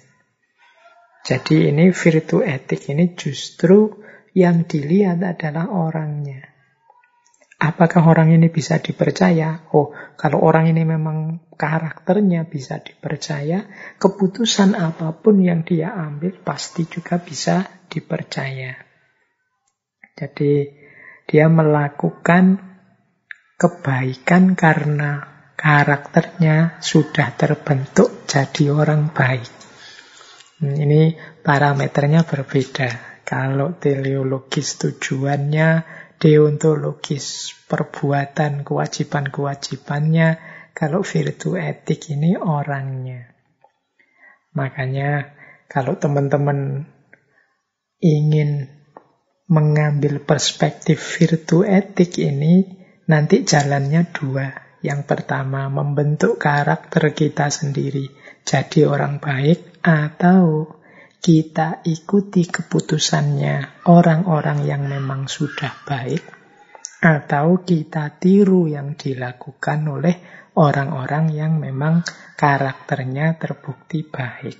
Jadi ini virtu etik ini justru yang dilihat adalah orangnya. Apakah orang ini bisa dipercaya? Oh, kalau orang ini memang karakternya bisa dipercaya, keputusan apa pun yang dia ambil pasti juga bisa dipercaya. Jadi dia melakukan kebaikan karena karakternya sudah terbentuk jadi orang baik. Hmm, ini parameternya berbeda. Kalau teleologis tujuannya deontologis perbuatan kewajiban-kewajibannya Kalau virtu etik ini orangnya. Makanya kalau teman-teman ingin mengambil perspektif virtu etik ini, nanti jalannya dua. Yang pertama, membentuk karakter kita sendiri jadi orang baik, atau kita ikuti keputusannya orang-orang yang memang sudah baik, atau kita tiru yang dilakukan oleh orang-orang yang memang karakternya terbukti baik.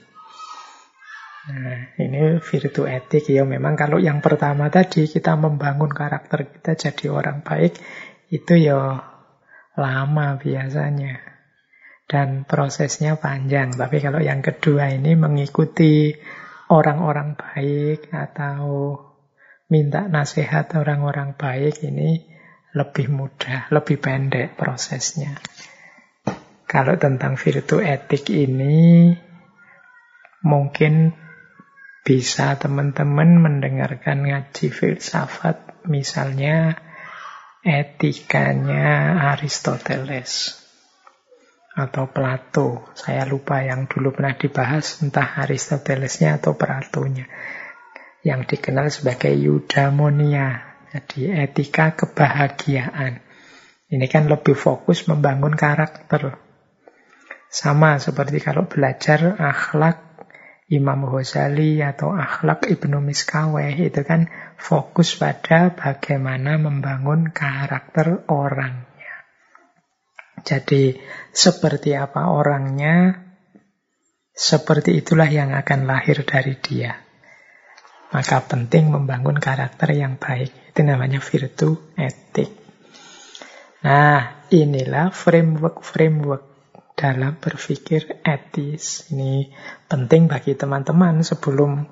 Nah, ini virtu etik ya. Memang kalau yang pertama tadi kita membangun karakter kita jadi orang baik, itu ya lama biasanya. Dan prosesnya panjang. Tapi kalau yang kedua ini mengikuti orang-orang baik atau minta nasihat orang-orang baik ini lebih mudah, lebih pendek prosesnya. Kalau tentang virtu etik ini mungkin bisa teman-teman mendengarkan ngaji filsafat, misalnya etikanya Aristoteles atau Plato. Saya lupa yang dulu pernah dibahas, entah Aristotelesnya atau Platonya. Yang dikenal sebagai eudaimonia, jadi etika kebahagiaan. Ini kan lebih fokus membangun karakter. Sama seperti kalau belajar akhlak Imam Ghazali atau akhlak Ibnu Miskaweh itu kan fokus pada bagaimana membangun karakter orangnya. Jadi seperti apa orangnya, seperti itulah yang akan lahir dari dia. Maka penting membangun karakter yang baik. Itu namanya virtu etik. Nah, inilah framework-framework dalam berpikir etis. Ini penting bagi teman-teman sebelum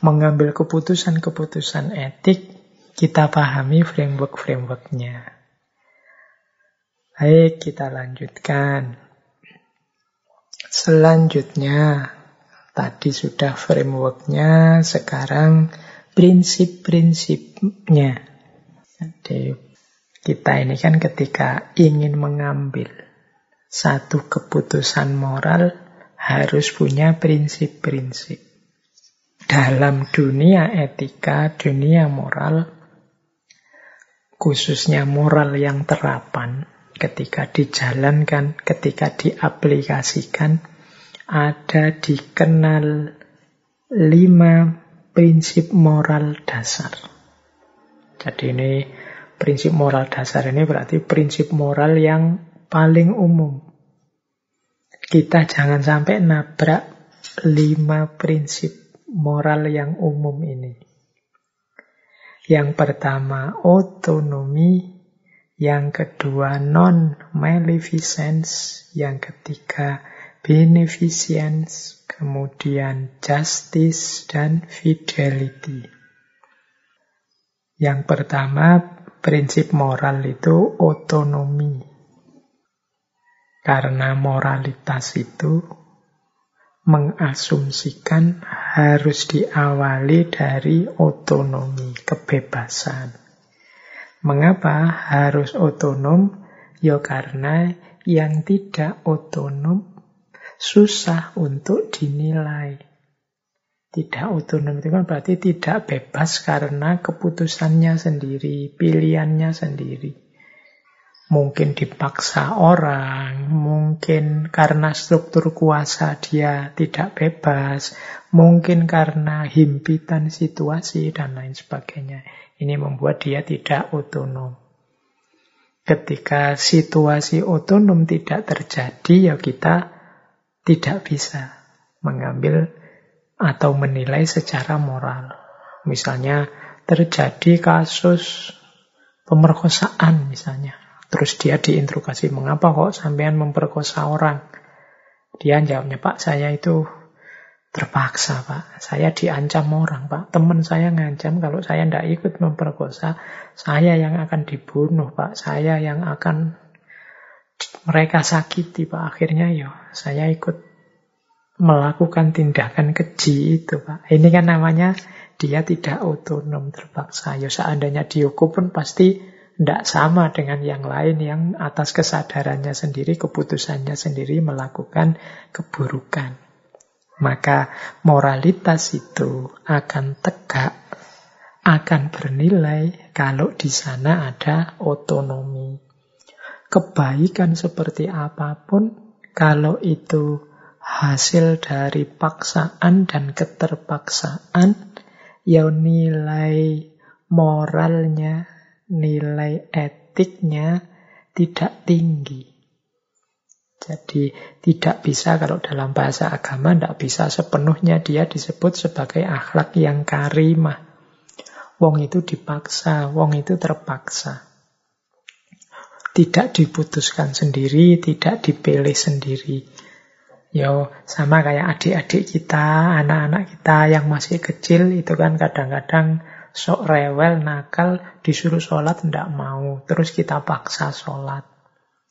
mengambil keputusan-keputusan etik, kita pahami framework-frameworknya. Baik, kita lanjutkan. Selanjutnya, tadi sudah frameworknya, sekarang prinsip-prinsipnya. Jadi, kita ini kan ketika ingin mengambil satu keputusan moral harus punya prinsip-prinsip. Dalam dunia etika, dunia moral, khususnya moral yang terapan, ketika dijalankan, ketika diaplikasikan, ada dikenal lima prinsip moral dasar. Jadi ini prinsip moral dasar ini berarti prinsip moral yang paling umum. Kita jangan sampai nabrak lima prinsip moral yang umum ini. Yang pertama, otonomi. Yang kedua, non-maleficence. Yang ketiga, beneficence. Kemudian, justice dan fidelity. Yang pertama, prinsip moral itu otonomi. Karena moralitas itu mengasumsikan harus diawali dari otonomi, kebebasan. Mengapa harus otonom? Ya karena yang tidak otonom susah untuk dinilai. Tidak otonom itu kan berarti tidak bebas karena keputusannya sendiri, pilihannya sendiri. Mungkin dipaksa orang, mungkin karena struktur kuasa dia tidak bebas, mungkin karena himpitan situasi dan lain sebagainya. Ini membuat dia tidak otonom. Ketika situasi otonom tidak terjadi, ya kita tidak bisa mengambil atau menilai secara moral. Misalnya terjadi kasus pemerkosaan misalnya. Terus dia diinterogasi, mengapa kok sampean memperkosa orang? Dia jawabnya, Pak, saya itu terpaksa, Pak. Saya diancam orang, Pak. Teman saya ngancam kalau saya tidak ikut memperkosa, saya yang akan dibunuh, Pak. Saya yang akan mereka sakiti, Pak. Akhirnya ya saya ikut melakukan tindakan keji itu, Pak. Ini kan namanya dia tidak otonom terpaksa. Ya seandainya dihukum pun pasti tidak sama dengan yang lain yang atas kesadarannya sendiri, keputusannya sendiri melakukan keburukan. Maka moralitas itu akan tegak, akan bernilai kalau di sana ada otonomi. Kebaikan seperti apa pun, kalau itu hasil dari paksaan dan keterpaksaan, ya nilai moralnya, nilai etiknya tidak tinggi. Jadi tidak bisa kalau dalam bahasa agama tidak bisa sepenuhnya dia disebut sebagai akhlak yang karimah. Wong itu dipaksa, wong itu terpaksa. Tidak diputuskan sendiri, tidak dipilih sendiri. Yo, sama kayak adik-adik kita, anak-anak kita yang masih kecil itu kan kadang-kadang sok rewel, nakal, disuruh sholat tidak mau. Terus kita paksa sholat.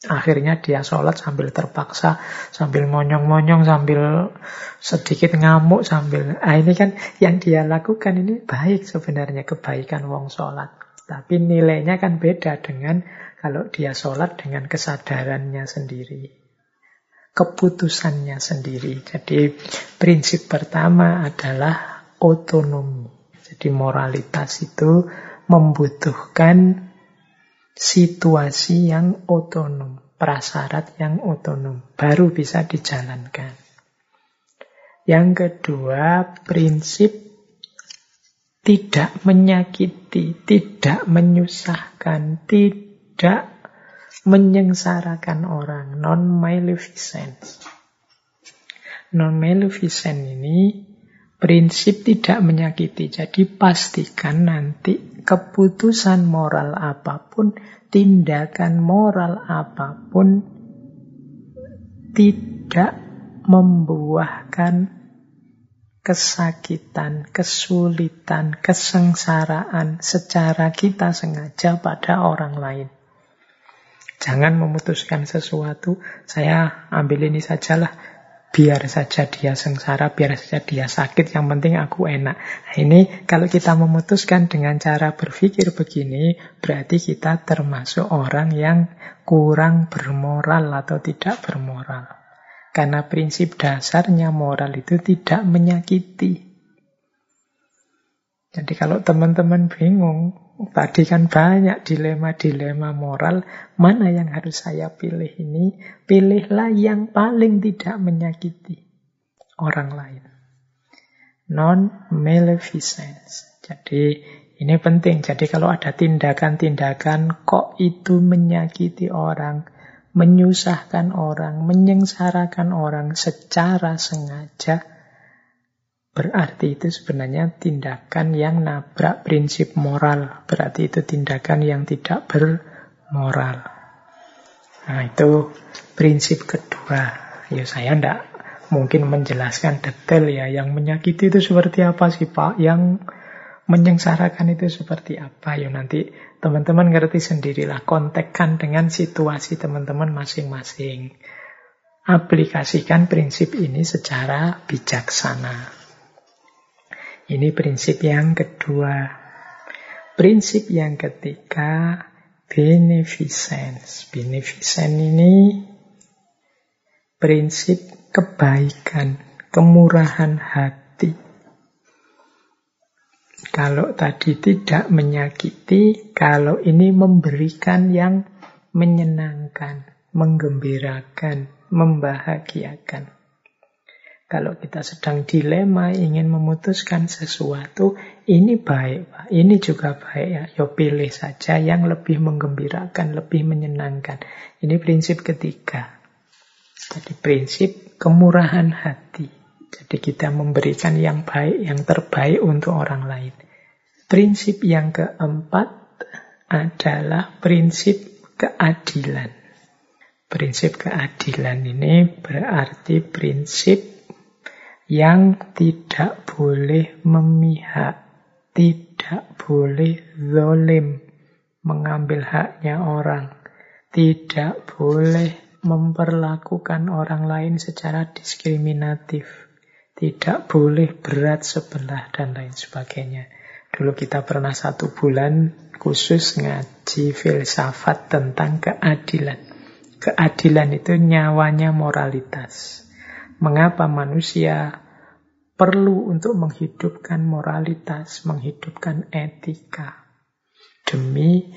Akhirnya dia sholat sambil terpaksa, sambil monyong-monyong, sambil sedikit ngamuk, sambil... Nah ini kan yang dia lakukan ini baik sebenarnya, kebaikan wong sholat. Tapi nilainya kan beda dengan kalau dia sholat dengan kesadarannya sendiri. Keputusannya sendiri. Jadi prinsip pertama adalah otonomi. Jadi moralitas itu membutuhkan situasi yang otonom, prasyarat yang otonom, baru bisa dijalankan. Yang kedua, prinsip tidak menyakiti, tidak menyusahkan, tidak menyengsarakan orang, non-maleficence. Non-maleficence ini prinsip tidak menyakiti. Jadi pastikan nanti keputusan moral apa pun, tindakan moral apa pun tidak membuahkan kesakitan, kesulitan, kesengsaraan secara kita sengaja pada orang lain. Jangan memutuskan sesuatu, saya ambil ini sajalah, biar saja dia sengsara, biar saja dia sakit, yang penting aku enak. Nah, ini kalau kita memutuskan dengan cara berpikir begini, berarti kita termasuk orang yang kurang bermoral atau tidak bermoral. Karena prinsip dasarnya moral itu tidak menyakiti. Jadi kalau teman-teman bingung, Tadi kan banyak dilema-dilema moral. Mana yang harus saya pilih ini? Pilihlah yang paling tidak menyakiti orang lain. Non-maleficence. Jadi ini penting. Jadi kalau ada tindakan-tindakan kok itu menyakiti orang, menyusahkan orang, menyengsarakan orang secara sengaja, Berarti itu sebenarnya tindakan yang nabrak prinsip moral. Berarti itu tindakan yang tidak bermoral. Nah itu prinsip kedua. Ya saya tidak mungkin menjelaskan detail ya. Yang menyakiti itu seperti apa sih Pak? Yang menyengsarakan itu seperti apa? Ya nanti teman-teman ngerti sendirilah. Kontekkan dengan situasi teman-teman masing-masing. Aplikasikan prinsip ini secara bijaksana. Ini prinsip yang kedua. Prinsip yang ketiga, beneficence. Beneficence ini prinsip kebaikan, kemurahan hati. Kalau tadi tidak menyakiti, kalau ini memberikan yang menyenangkan, menggembirakan, membahagiakan. Kalau kita sedang dilema, ingin memutuskan sesuatu, ini baik, Pak. Ini juga baik ya. Yo pilih saja yang lebih menggembirakan, lebih menyenangkan. Ini prinsip ketiga. Jadi prinsip kemurahan hati. Jadi kita memberikan yang baik, yang terbaik untuk orang lain. Prinsip yang keempat adalah prinsip keadilan. Prinsip keadilan ini berarti prinsip yang tidak boleh memihak, tidak boleh zolim, mengambil haknya orang, tidak boleh memperlakukan orang lain secara diskriminatif, tidak boleh berat sebelah dan lain sebagainya. Dulu kita pernah satu bulan khusus ngaji filsafat tentang keadilan. Keadilan itu nyawanya moralitas. Mengapa manusia perlu untuk menghidupkan moralitas, menghidupkan etika demi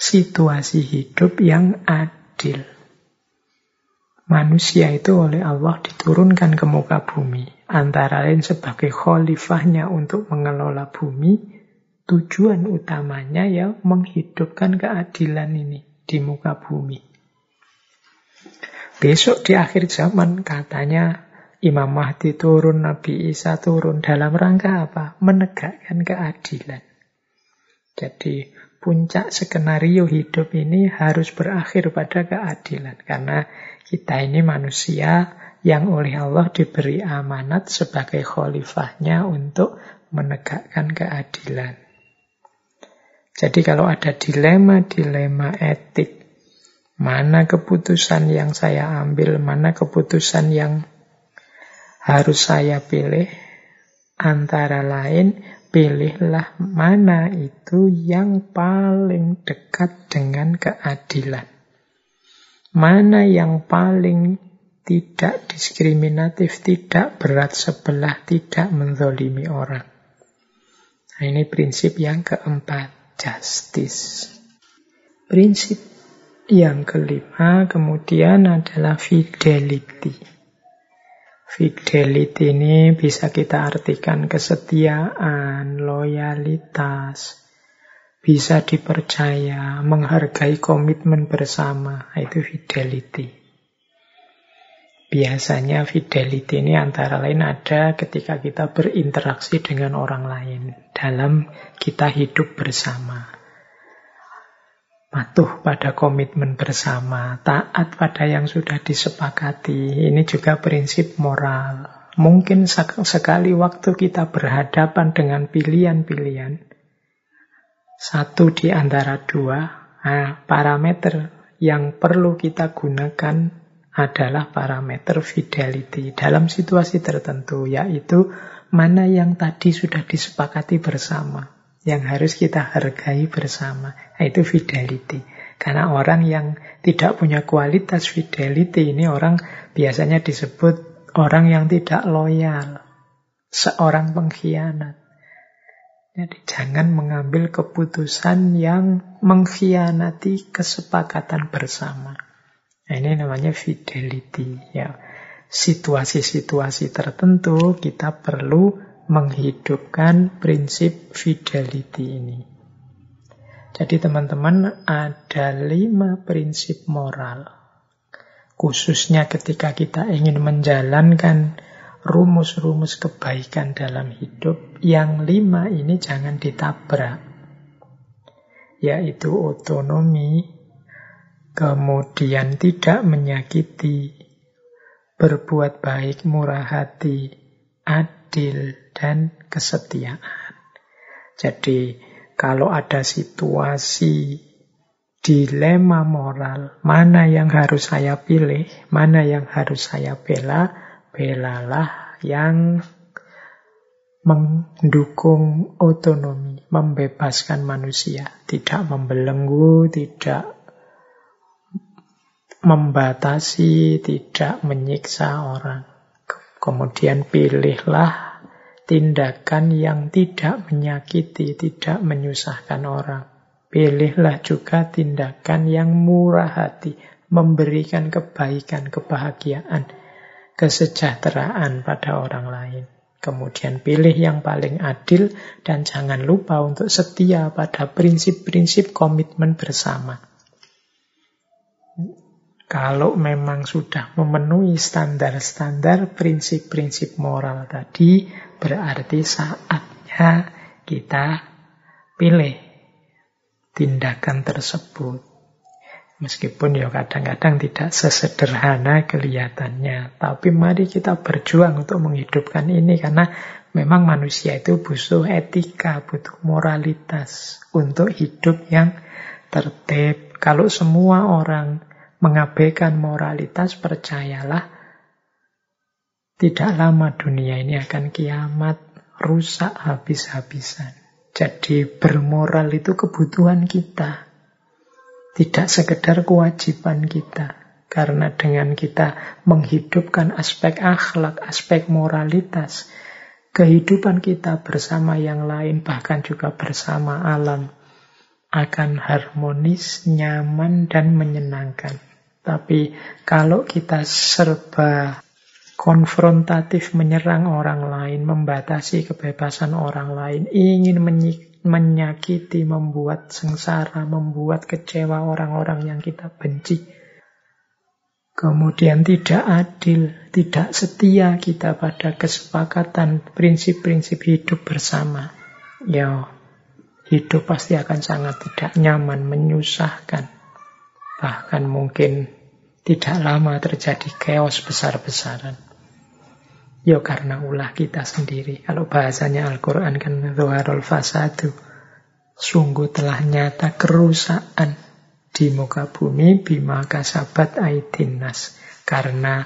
situasi hidup yang adil. Manusia itu oleh Allah diturunkan ke muka bumi. Antara lain sebagai khalifahnya untuk mengelola bumi. Tujuan utamanya ya menghidupkan keadilan ini di muka bumi. Besok di akhir zaman katanya Imam Mahdi turun, Nabi Isa turun. Dalam rangka apa? Menegakkan keadilan. Jadi puncak skenario hidup ini harus berakhir pada keadilan. Karena kita ini manusia yang oleh Allah diberi amanat sebagai khalifahnya untuk menegakkan keadilan. Jadi kalau ada dilema-dilema etik, mana keputusan yang saya ambil, mana keputusan yang harus saya pilih, antara lain pilihlah mana itu yang paling dekat dengan keadilan. Mana yang paling tidak diskriminatif, tidak berat sebelah, tidak menzolimi orang. Nah, ini prinsip yang keempat, justice. Prinsip yang kelima kemudian adalah fidelity. Fidelity ini bisa kita artikan kesetiaan, loyalitas, bisa dipercaya, menghargai komitmen bersama, itu fidelity. Biasanya fidelity ini antara lain ada ketika kita berinteraksi dengan orang lain dalam kita hidup bersama. Patuh pada komitmen bersama, taat pada yang sudah disepakati. Ini juga prinsip moral. Mungkin sekali waktu kita berhadapan dengan pilihan-pilihan, satu di antara dua nah, parameter yang perlu kita gunakan adalah parameter fidelity dalam situasi tertentu, yaitu mana yang tadi sudah disepakati bersama, yang harus kita hargai bersama, nah, itu fidelity. Karena orang yang tidak punya kualitas fidelity ini orang biasanya disebut orang yang tidak loyal, seorang pengkhianat. Jadi jangan mengambil keputusan yang mengkhianati kesepakatan bersama. Nah, ini namanya fidelity. Ya. Situasi-situasi tertentu kita perlu menghidupkan prinsip fidelity ini. Jadi teman-teman ada lima prinsip moral. Khususnya ketika kita ingin menjalankan rumus-rumus kebaikan dalam hidup, yang lima ini jangan ditabrak. Yaitu otonomi, kemudian tidak menyakiti, berbuat baik, murah hati, adil, dan kesetiaan. Jadi, kalau ada situasi dilema moral, mana yang harus saya pilih, mana yang harus saya bela, belalah yang mendukung otonomi, membebaskan manusia, tidak membelenggu, tidak membatasi, tidak menyiksa orang. Kemudian pilihlah tindakan yang tidak menyakiti, tidak menyusahkan orang. Pilihlah juga tindakan yang murah hati, memberikan kebaikan, kebahagiaan kesejahteraan pada orang lain. Kemudian pilih yang paling adil dan jangan lupa untuk setia pada prinsip-prinsip komitmen bersama. Kalau memang sudah memenuhi standar-standar prinsip-prinsip moral tadi, berarti saatnya kita pilih tindakan tersebut. Meskipun ya kadang-kadang tidak sesederhana kelihatannya. Tapi mari kita berjuang untuk menghidupkan ini karena memang manusia itu butuh etika, butuh moralitas untuk hidup yang tertib. Kalau semua orang mengabaikan moralitas, percayalah tidak lama dunia ini akan kiamat. rusak habis-habisan. Jadi bermoral itu kebutuhan kita. Tidak sekedar kewajiban kita. Karena dengan kita menghidupkan aspek akhlak, aspek moralitas, kehidupan kita bersama yang lain, bahkan juga bersama alam, akan harmonis, nyaman, dan menyenangkan. Tapi kalau kita serba konfrontatif menyerang orang lain, membatasi kebebasan orang lain, ingin menyakiti, membuat sengsara, membuat kecewa orang-orang yang kita benci, Kemudian tidak adil, tidak setia kita pada kesepakatan prinsip-prinsip hidup bersama. Ya, hidup pasti akan sangat tidak nyaman, menyusahkan. Bahkan mungkin tidak lama terjadi chaos besar-besaran. Ya karena ulah kita sendiri. Kalau bahasanya Al-Quran kan Zuharul Fasadu. Sungguh telah nyata kerusakan di muka bumi bima kasabat aidinas karena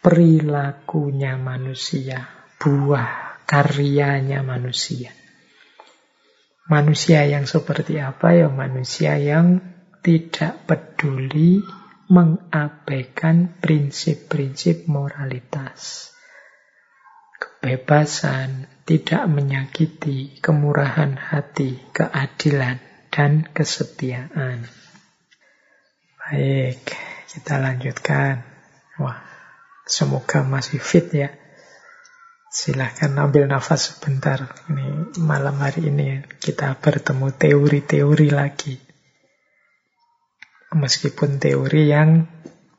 perilakunya manusia, buah karyanya manusia. Manusia yang seperti apa ya? Manusia yang tidak peduli mengabaikan prinsip-prinsip moralitas. Kebebasan, tidak menyakiti, kemurahan hati, keadilan, dan kesetiaan. Baik, kita lanjutkan. Wah, semoga masih fit ya. Silahkan ambil nafas sebentar. Ini malam hari ini kita bertemu teori-teori lagi. Meskipun teori yang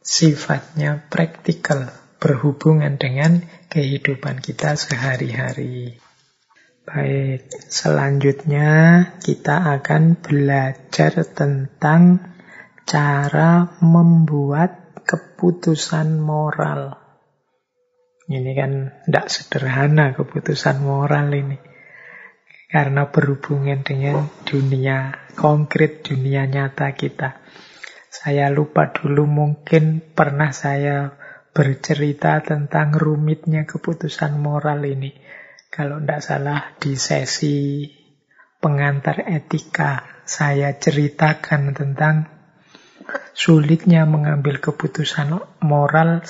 sifatnya praktikal, berhubungan dengan kehidupan kita sehari-hari. Baik, selanjutnya kita akan belajar tentang cara membuat keputusan moral. Ini kan tidak sederhana keputusan moral ini. Karena berhubungan dengan dunia konkret, dunia nyata kita. Saya lupa dulu mungkin pernah saya bercerita tentang rumitnya keputusan moral ini. Kalau tidak salah di sesi pengantar etika saya ceritakan tentang sulitnya mengambil keputusan moral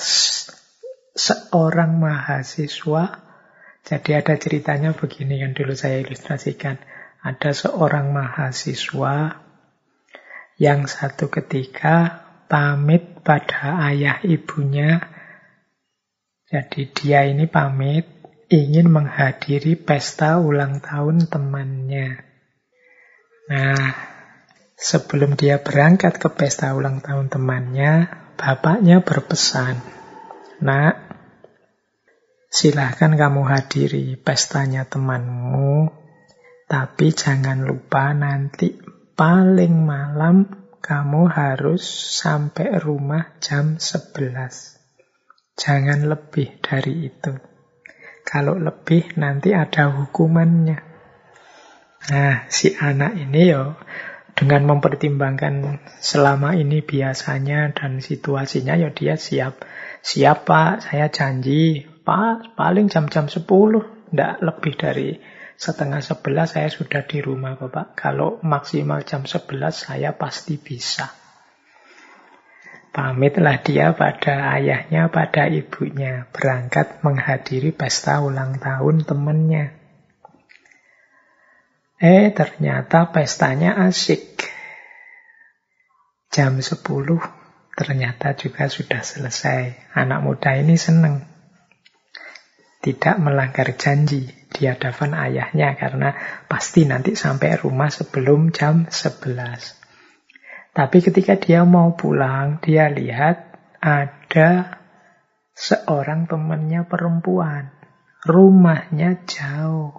seorang mahasiswa. Jadi ada ceritanya begini yang dulu saya ilustrasikan. Ada seorang mahasiswa yang satu ketika pamit pada ayah ibunya. Jadi dia ini pamit ingin menghadiri pesta ulang tahun temannya. Nah, Sebelum dia berangkat ke pesta ulang tahun temannya, bapaknya berpesan, Nak, silahkan kamu hadiri pestanya temanmu, tapi jangan lupa nanti paling malam kamu harus sampai rumah jam 11. Jangan lebih dari itu. Kalau lebih nanti ada hukumannya. Nah, si anak ini yo dengan mempertimbangkan selama ini biasanya dan situasinya ya dia siap. Siap Pak, saya janji Pak paling jam-jam 10, tidak lebih dari setengah 11 saya sudah di rumah Bapak. Kalau maksimal jam 11 saya pasti bisa. Pamitlah dia pada ayahnya, pada ibunya, berangkat menghadiri pesta ulang tahun temannya. Eh, ternyata pestanya asik. Jam 10 ternyata juga sudah selesai. Anak muda ini senang. Tidak melanggar janji di hadapan ayahnya karena pasti nanti sampai rumah sebelum jam 11. Tapi ketika dia mau pulang, dia lihat ada seorang temannya perempuan. Rumahnya jauh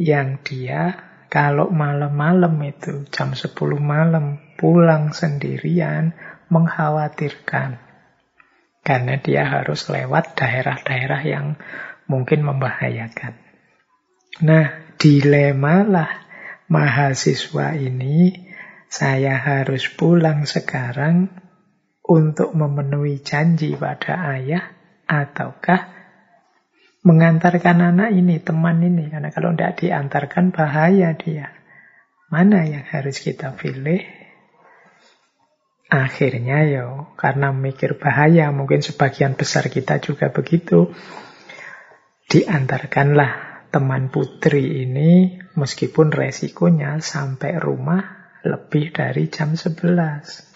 yang dia kalau malam-malam itu jam 10 malam pulang sendirian mengkhawatirkan. Karena dia harus lewat daerah-daerah yang mungkin membahayakan. Nah, dilema lah mahasiswa ini saya harus pulang sekarang untuk memenuhi janji pada ayah ataukah mengantarkan anak ini, teman ini. Karena kalau tidak diantarkan bahaya dia. Mana yang harus kita pilih? Akhirnya yo, karena mikir bahaya, mungkin sebagian besar kita juga begitu. Diantarkanlah teman putri ini, meskipun resikonya sampai rumah lebih dari jam 11.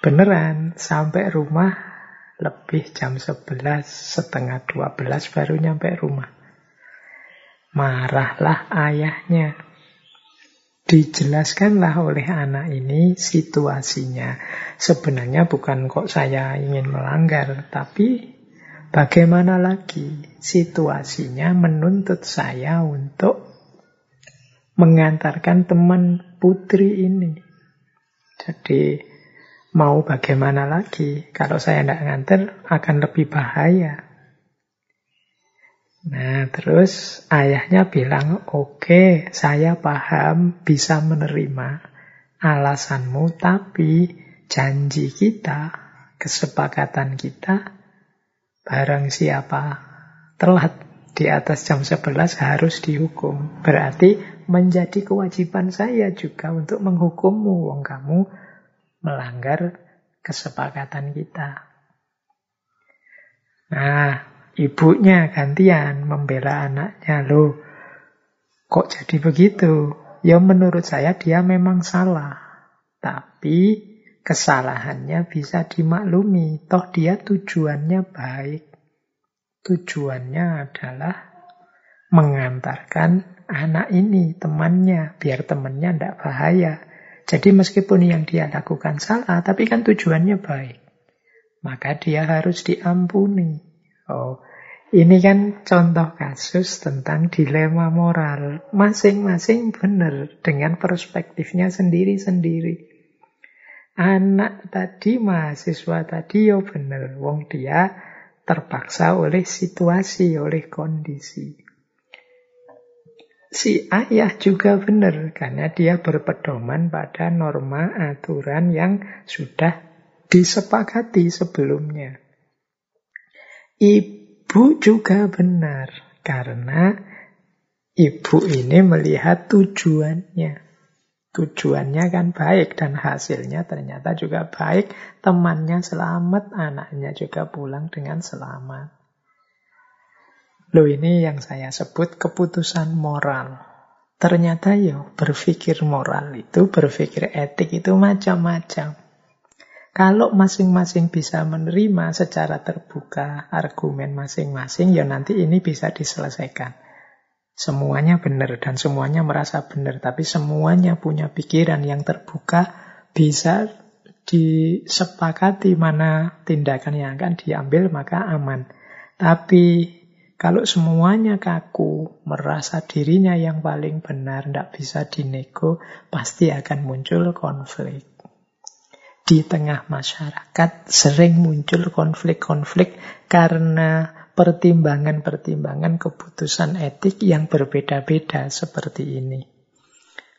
Beneran, sampai rumah lebih jam 11, setengah 12 baru nyampe rumah. Marahlah ayahnya. Dijelaskanlah oleh anak ini situasinya. Sebenarnya bukan kok saya ingin melanggar, tapi bagaimana lagi situasinya menuntut saya untuk mengantarkan teman putri ini. Jadi Mau bagaimana lagi? Kalau saya tidak nganter akan lebih bahaya. Nah, terus ayahnya bilang, oke, okay, saya paham, bisa menerima alasanmu, tapi janji kita, kesepakatan kita, barang siapa telat di atas jam 11 harus dihukum. Berarti menjadi kewajiban saya juga untuk menghukummu, wong kamu melanggar kesepakatan kita. Nah, ibunya gantian membela anaknya. Loh, kok jadi begitu? Ya menurut saya dia memang salah. Tapi kesalahannya bisa dimaklumi. Toh dia tujuannya baik. Tujuannya adalah mengantarkan anak ini, temannya, biar temannya tidak bahaya. Jadi meskipun yang dia lakukan salah, tapi kan tujuannya baik. Maka dia harus diampuni. Oh, ini kan contoh kasus tentang dilema moral. Masing-masing benar dengan perspektifnya sendiri-sendiri. Anak tadi, mahasiswa tadi, yo benar. Wong dia terpaksa oleh situasi, oleh kondisi. Si ayah juga benar karena dia berpedoman pada norma aturan yang sudah disepakati sebelumnya. Ibu juga benar karena ibu ini melihat tujuannya. Tujuannya kan baik dan hasilnya ternyata juga baik. Temannya selamat, anaknya juga pulang dengan selamat. Loh ini yang saya sebut keputusan moral. Ternyata ya berpikir moral itu, berpikir etik itu macam-macam. Kalau masing-masing bisa menerima secara terbuka argumen masing-masing, ya nanti ini bisa diselesaikan. Semuanya benar dan semuanya merasa benar, tapi semuanya punya pikiran yang terbuka, bisa disepakati mana tindakan yang akan diambil, maka aman. Tapi kalau semuanya kaku, merasa dirinya yang paling benar, tidak bisa dinego, pasti akan muncul konflik. Di tengah masyarakat sering muncul konflik-konflik karena pertimbangan-pertimbangan keputusan etik yang berbeda-beda seperti ini.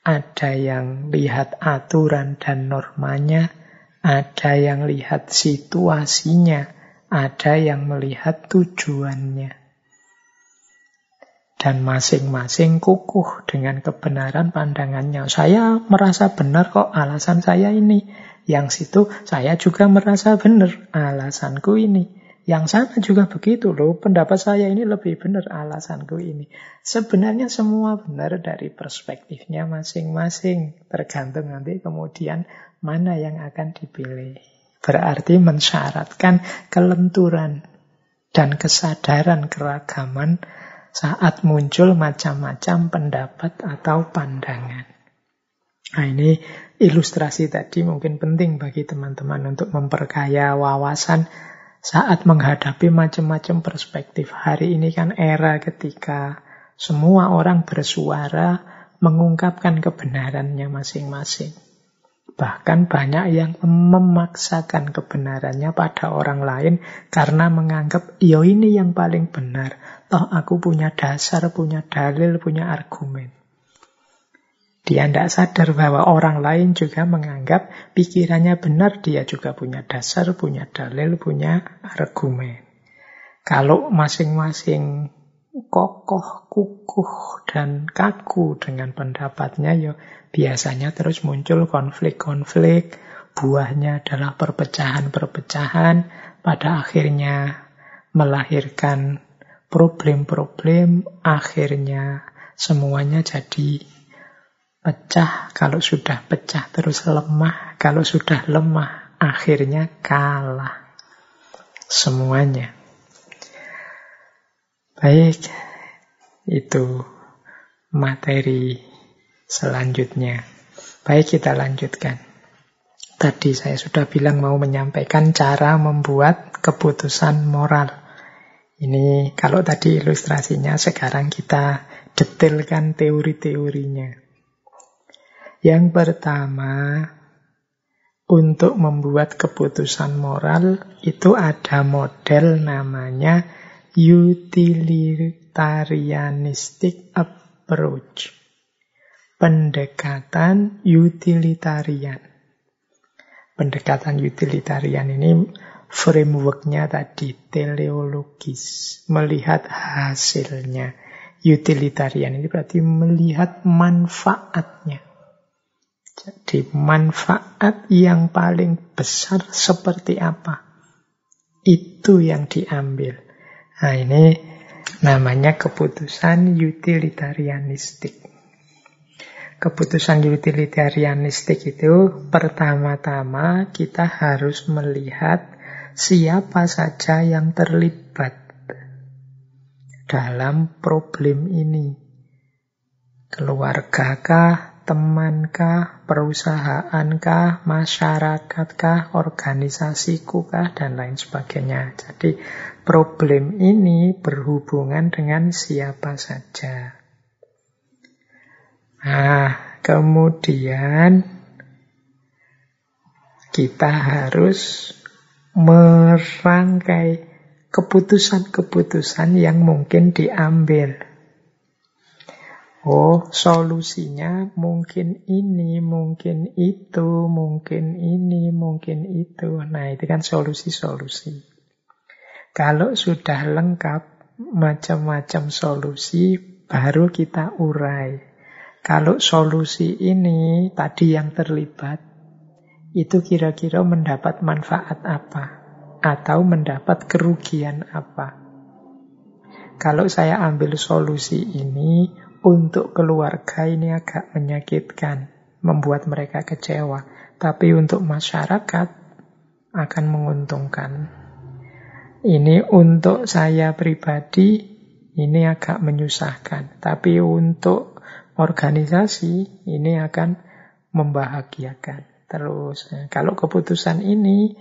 Ada yang lihat aturan dan normanya, ada yang lihat situasinya, ada yang melihat tujuannya. Dan masing-masing kukuh dengan kebenaran pandangannya. Saya merasa benar kok alasan saya ini. Yang situ saya juga merasa benar alasanku ini. Yang sana juga begitu loh, pendapat saya ini lebih benar alasanku ini. Sebenarnya semua benar dari perspektifnya masing-masing. Tergantung nanti kemudian mana yang akan dipilih. Berarti mensyaratkan kelenturan dan kesadaran keragaman saat muncul macam-macam pendapat atau pandangan. Nah ini ilustrasi tadi mungkin penting bagi teman-teman untuk memperkaya wawasan saat menghadapi macam-macam perspektif. Hari ini kan era ketika semua orang bersuara mengungkapkan kebenarannya masing-masing. Bahkan banyak yang memaksakan kebenarannya pada orang lain karena menganggap, yo ini yang paling benar. Toh aku punya dasar, punya dalil, punya argumen. Dia tidak sadar bahwa orang lain juga menganggap pikirannya benar, dia juga punya dasar, punya dalil, punya argumen. Kalau masing-masing kokoh, kukuh, dan kaku dengan pendapatnya, ya biasanya terus muncul konflik-konflik. Buahnya adalah perpecahan-perpecahan. Pada akhirnya melahirkan problem-problem. Akhirnya semuanya jadi pecah. Kalau sudah pecah terus lemah. Kalau sudah lemah akhirnya kalah. Semuanya. Baik, itu materi selanjutnya. Baik, kita lanjutkan. Tadi saya sudah bilang mau menyampaikan cara membuat keputusan moral. Ini kalau tadi ilustrasinya, sekarang kita detailkan teori-teorinya. Yang pertama, untuk membuat keputusan moral itu ada model namanya utilitarianistic approach. Pendekatan utilitarian. Pendekatan utilitarian ini frameworknya tadi teleologis, melihat hasilnya. Utilitarian ini berarti melihat manfaatnya. Jadi manfaat yang paling besar seperti apa? Itu yang diambil. Nah ini namanya keputusan utilitarianistik. Keputusan utilitarianistik itu pertama-tama kita harus melihat siapa saja yang terlibat dalam problem ini. Keluargakah, temankah, perusahaankah, masyarakatkah, organisasikukah, dan lain sebagainya. Jadi problem ini berhubungan dengan siapa saja. Nah, kemudian kita harus merangkai keputusan-keputusan yang mungkin diambil Oh, solusinya mungkin ini, mungkin itu, mungkin ini, mungkin itu. Nah, itu kan solusi-solusi. Kalau sudah lengkap macam-macam solusi, baru kita urai. Kalau solusi ini tadi yang terlibat, itu kira-kira mendapat manfaat apa? Atau mendapat kerugian apa? Kalau saya ambil solusi ini, untuk keluarga ini agak menyakitkan, membuat mereka kecewa. Tapi untuk masyarakat akan menguntungkan. Ini untuk saya pribadi, ini agak menyusahkan. Tapi untuk organisasi, ini akan membahagiakan. Terus, kalau keputusan ini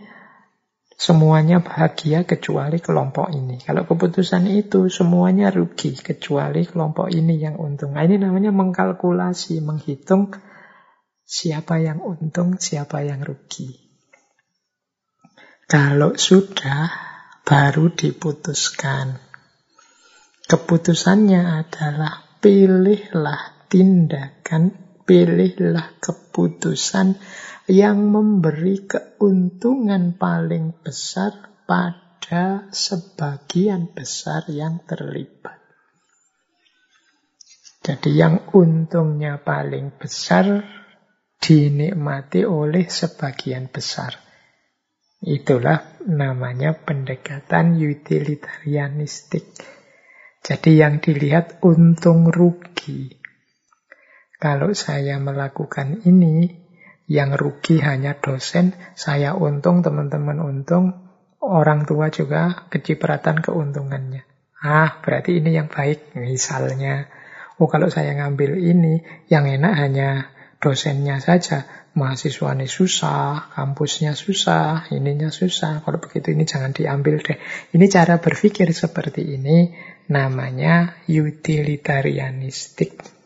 semuanya bahagia kecuali kelompok ini. Kalau keputusan itu semuanya rugi kecuali kelompok ini yang untung. Nah, ini namanya mengkalkulasi, menghitung siapa yang untung, siapa yang rugi. Kalau sudah baru diputuskan. Keputusannya adalah pilihlah tindakan, pilihlah keputusan yang memberi keuntungan paling besar pada sebagian besar yang terlibat. Jadi yang untungnya paling besar dinikmati oleh sebagian besar. Itulah namanya pendekatan utilitarianistik. Jadi yang dilihat untung rugi. Kalau saya melakukan ini, yang rugi hanya dosen, saya untung, teman-teman untung, orang tua juga kecipratan keuntungannya. Ah, berarti ini yang baik. Misalnya, oh kalau saya ngambil ini, yang enak hanya dosennya saja. Mahasiswa ini susah, kampusnya susah, ininya susah. Kalau begitu ini jangan diambil deh. Ini cara berpikir seperti ini namanya utilitarianistik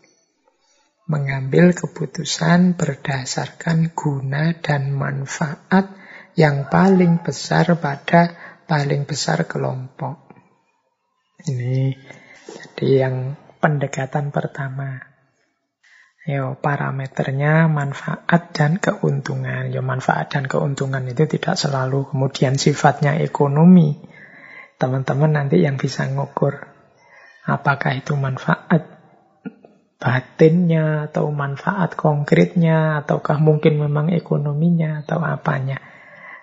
mengambil keputusan berdasarkan guna dan manfaat yang paling besar pada paling besar kelompok. Ini jadi yang pendekatan pertama. Yo, parameternya manfaat dan keuntungan. Yo, manfaat dan keuntungan itu tidak selalu kemudian sifatnya ekonomi. Teman-teman nanti yang bisa ngukur apakah itu manfaat batinnya atau manfaat konkretnya ataukah mungkin memang ekonominya atau apanya.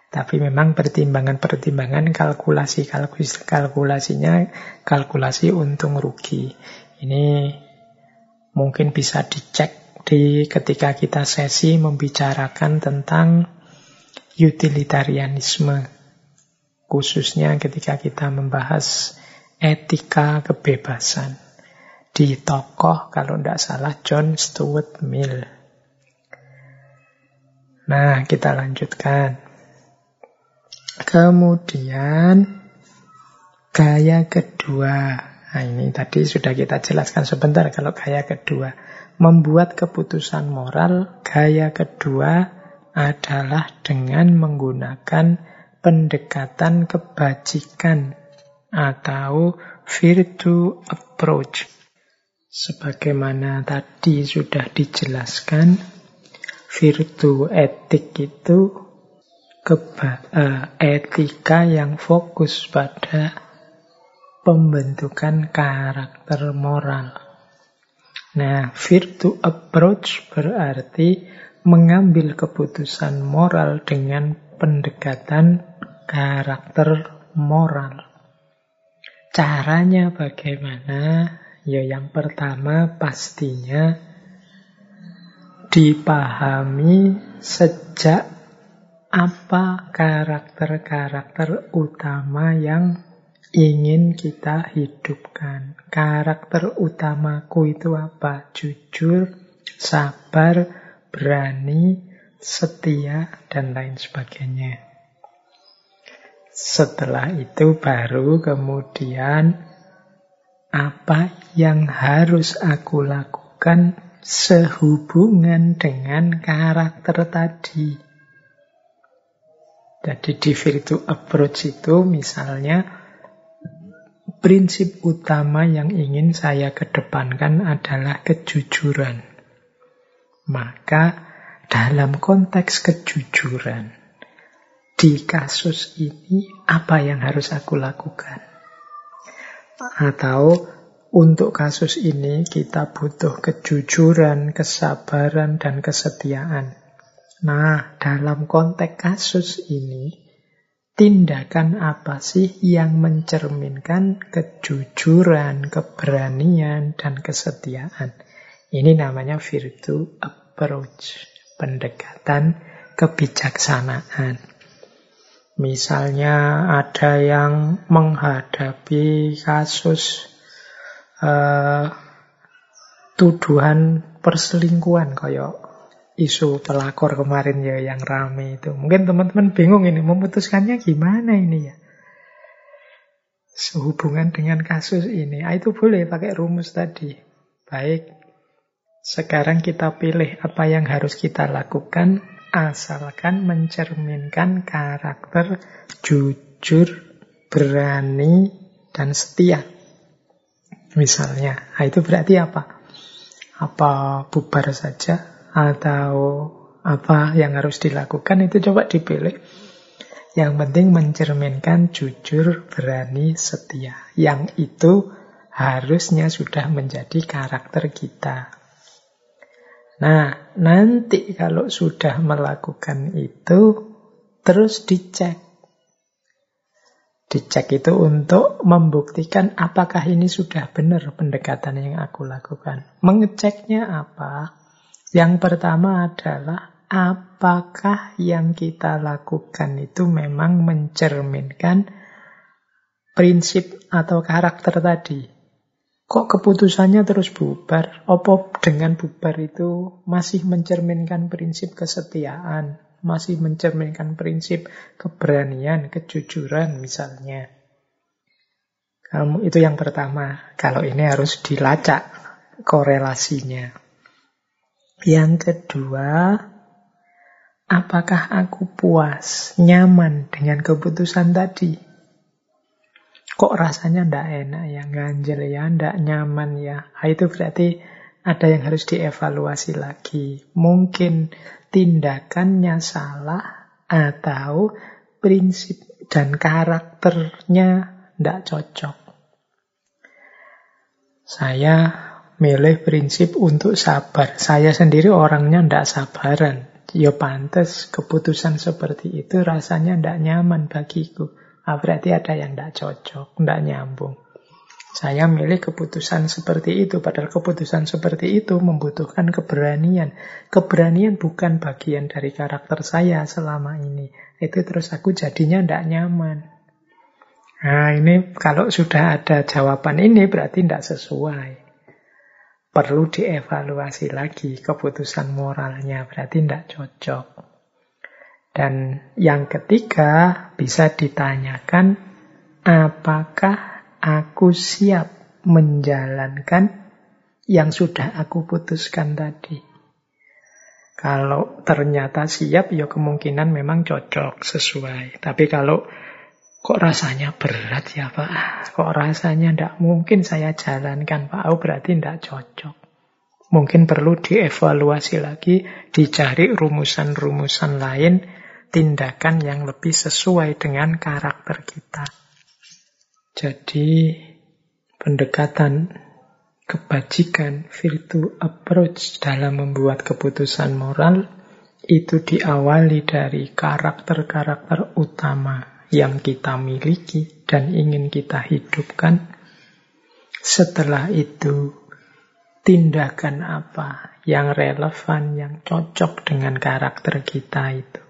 Tapi memang pertimbangan-pertimbangan kalkulasi-kalkulasi kalkulasinya kalkulasi untung rugi. Ini mungkin bisa dicek di ketika kita sesi membicarakan tentang utilitarianisme. Khususnya ketika kita membahas etika kebebasan. Di tokoh, kalau tidak salah, John Stuart Mill. Nah, kita lanjutkan. Kemudian, gaya kedua. Nah, ini tadi sudah kita jelaskan sebentar kalau gaya kedua. Membuat keputusan moral, gaya kedua adalah dengan menggunakan pendekatan kebajikan atau virtue approach. Sebagaimana tadi sudah dijelaskan, virtue etik itu keba uh, etika yang fokus pada pembentukan karakter moral. Nah, virtue approach berarti mengambil keputusan moral dengan pendekatan karakter moral. Caranya bagaimana? Ya yang pertama pastinya dipahami sejak apa karakter-karakter utama yang ingin kita hidupkan. Karakter utamaku itu apa? Jujur, sabar, berani, setia, dan lain sebagainya. Setelah itu baru kemudian apa yang harus aku lakukan sehubungan dengan karakter tadi. Jadi di virtue approach itu misalnya prinsip utama yang ingin saya kedepankan adalah kejujuran. Maka dalam konteks kejujuran, di kasus ini apa yang harus aku lakukan? Atau untuk kasus ini kita butuh kejujuran, kesabaran, dan kesetiaan. Nah, dalam konteks kasus ini, tindakan apa sih yang mencerminkan kejujuran, keberanian, dan kesetiaan? Ini namanya virtue approach, pendekatan kebijaksanaan. Misalnya ada yang menghadapi kasus uh, tuduhan perselingkuhan kayak isu pelakor kemarin ya yang rame itu. Mungkin teman-teman bingung ini memutuskannya gimana ini ya. Sehubungan dengan kasus ini, ah, itu boleh pakai rumus tadi. Baik, sekarang kita pilih apa yang harus kita lakukan asalkan mencerminkan karakter jujur, berani, dan setia. Misalnya, nah itu berarti apa? Apa bubar saja atau apa yang harus dilakukan itu coba dipilih. Yang penting mencerminkan jujur, berani, setia. Yang itu harusnya sudah menjadi karakter kita. Nah, nanti kalau sudah melakukan itu, terus dicek. Dicek itu untuk membuktikan apakah ini sudah benar pendekatan yang aku lakukan. Mengeceknya apa? Yang pertama adalah apakah yang kita lakukan itu memang mencerminkan prinsip atau karakter tadi. Kok keputusannya terus bubar? Apa dengan bubar itu masih mencerminkan prinsip kesetiaan, masih mencerminkan prinsip keberanian, kejujuran misalnya. Kamu itu yang pertama. Kalau ini harus dilacak korelasinya. Yang kedua, apakah aku puas, nyaman dengan keputusan tadi? Kok rasanya ndak enak ya, ganjel ya, ndak nyaman ya. Nah, itu berarti ada yang harus dievaluasi lagi. Mungkin tindakannya salah atau prinsip dan karakternya Tidak cocok. Saya milih prinsip untuk sabar. Saya sendiri orangnya tidak sabaran. Ya pantas keputusan seperti itu rasanya tidak nyaman bagiku. Ah, berarti ada yang tidak cocok, tidak nyambung. Saya milih keputusan seperti itu, padahal keputusan seperti itu membutuhkan keberanian. Keberanian bukan bagian dari karakter saya selama ini. Itu terus aku jadinya tidak nyaman. Nah ini kalau sudah ada jawaban ini berarti tidak sesuai. Perlu dievaluasi lagi keputusan moralnya, berarti tidak cocok. Dan yang ketiga bisa ditanyakan apakah aku siap menjalankan yang sudah aku putuskan tadi. Kalau ternyata siap, ya kemungkinan memang cocok, sesuai. Tapi kalau kok rasanya berat ya Pak, kok rasanya tidak mungkin saya jalankan Pak, oh berarti tidak cocok. Mungkin perlu dievaluasi lagi, dicari rumusan-rumusan lain, tindakan yang lebih sesuai dengan karakter kita. Jadi pendekatan kebajikan, virtue approach dalam membuat keputusan moral itu diawali dari karakter-karakter utama yang kita miliki dan ingin kita hidupkan. Setelah itu, tindakan apa yang relevan, yang cocok dengan karakter kita itu.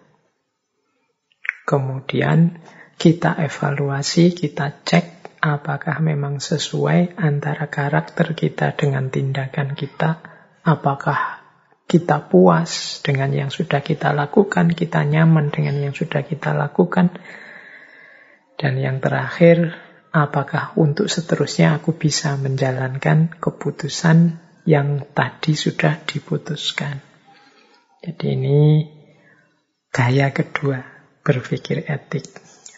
Kemudian kita evaluasi, kita cek apakah memang sesuai antara karakter kita dengan tindakan kita, apakah kita puas dengan yang sudah kita lakukan, kita nyaman dengan yang sudah kita lakukan, dan yang terakhir, apakah untuk seterusnya aku bisa menjalankan keputusan yang tadi sudah diputuskan. Jadi ini gaya kedua berpikir etik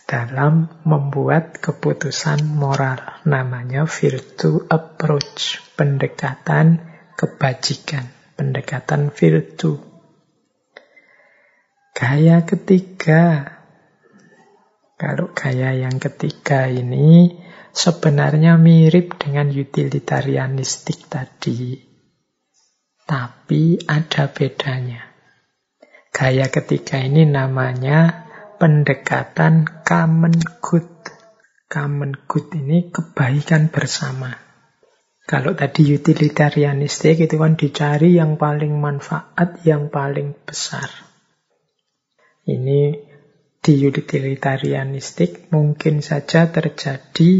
dalam membuat keputusan moral. Namanya virtue approach, pendekatan kebajikan, pendekatan virtue. Gaya ketiga, kalau gaya yang ketiga ini sebenarnya mirip dengan utilitarianistik tadi, tapi ada bedanya. Gaya ketiga ini namanya pendekatan common good. Common good ini kebaikan bersama. Kalau tadi utilitarianistik itu kan dicari yang paling manfaat, yang paling besar. Ini di utilitarianistik mungkin saja terjadi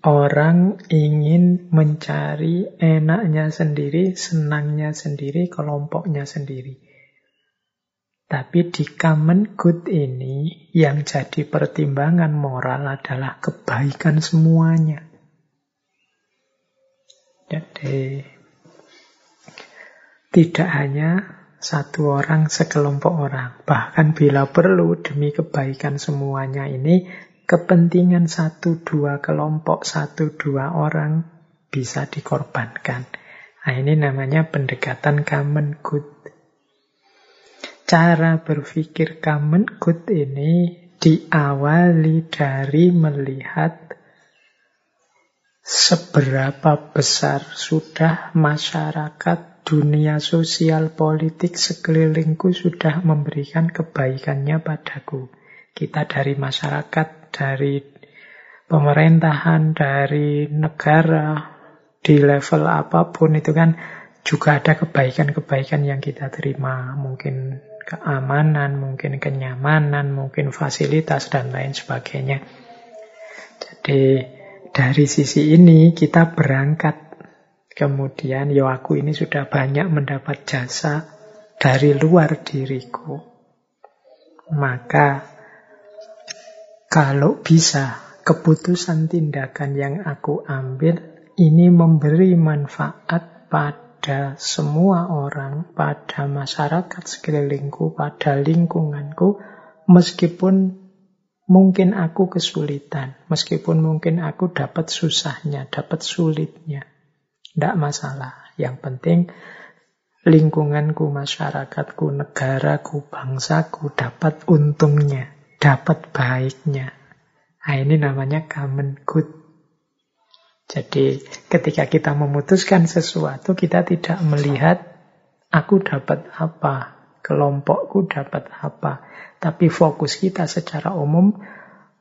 orang ingin mencari enaknya sendiri, senangnya sendiri, kelompoknya sendiri. Tapi di common good ini yang jadi pertimbangan moral adalah kebaikan semuanya. Jadi tidak hanya satu orang sekelompok orang. Bahkan bila perlu demi kebaikan semuanya ini kepentingan satu dua kelompok, satu dua orang bisa dikorbankan. Nah ini namanya pendekatan common good cara berpikir common good ini diawali dari melihat seberapa besar sudah masyarakat, dunia sosial, politik sekelilingku sudah memberikan kebaikannya padaku. Kita dari masyarakat, dari pemerintahan, dari negara, di level apa pun itu kan juga ada kebaikan-kebaikan yang kita terima. Mungkin keamanan, mungkin kenyamanan, mungkin fasilitas, dan lain sebagainya. Jadi dari sisi ini kita berangkat. Kemudian, yo aku ini sudah banyak mendapat jasa dari luar diriku. Maka kalau bisa keputusan tindakan yang aku ambil ini memberi manfaat pada pada semua orang, pada masyarakat sekelilingku, pada lingkunganku, meskipun mungkin aku kesulitan, meskipun mungkin aku dapat susahnya, dapat sulitnya. Tidak masalah. Yang penting lingkunganku, masyarakatku, negaraku, bangsaku dapat untungnya, dapat baiknya. Nah, ini namanya common good. Jadi ketika kita memutuskan sesuatu, kita tidak melihat aku dapat apa, kelompokku dapat apa. Tapi fokus kita secara umum,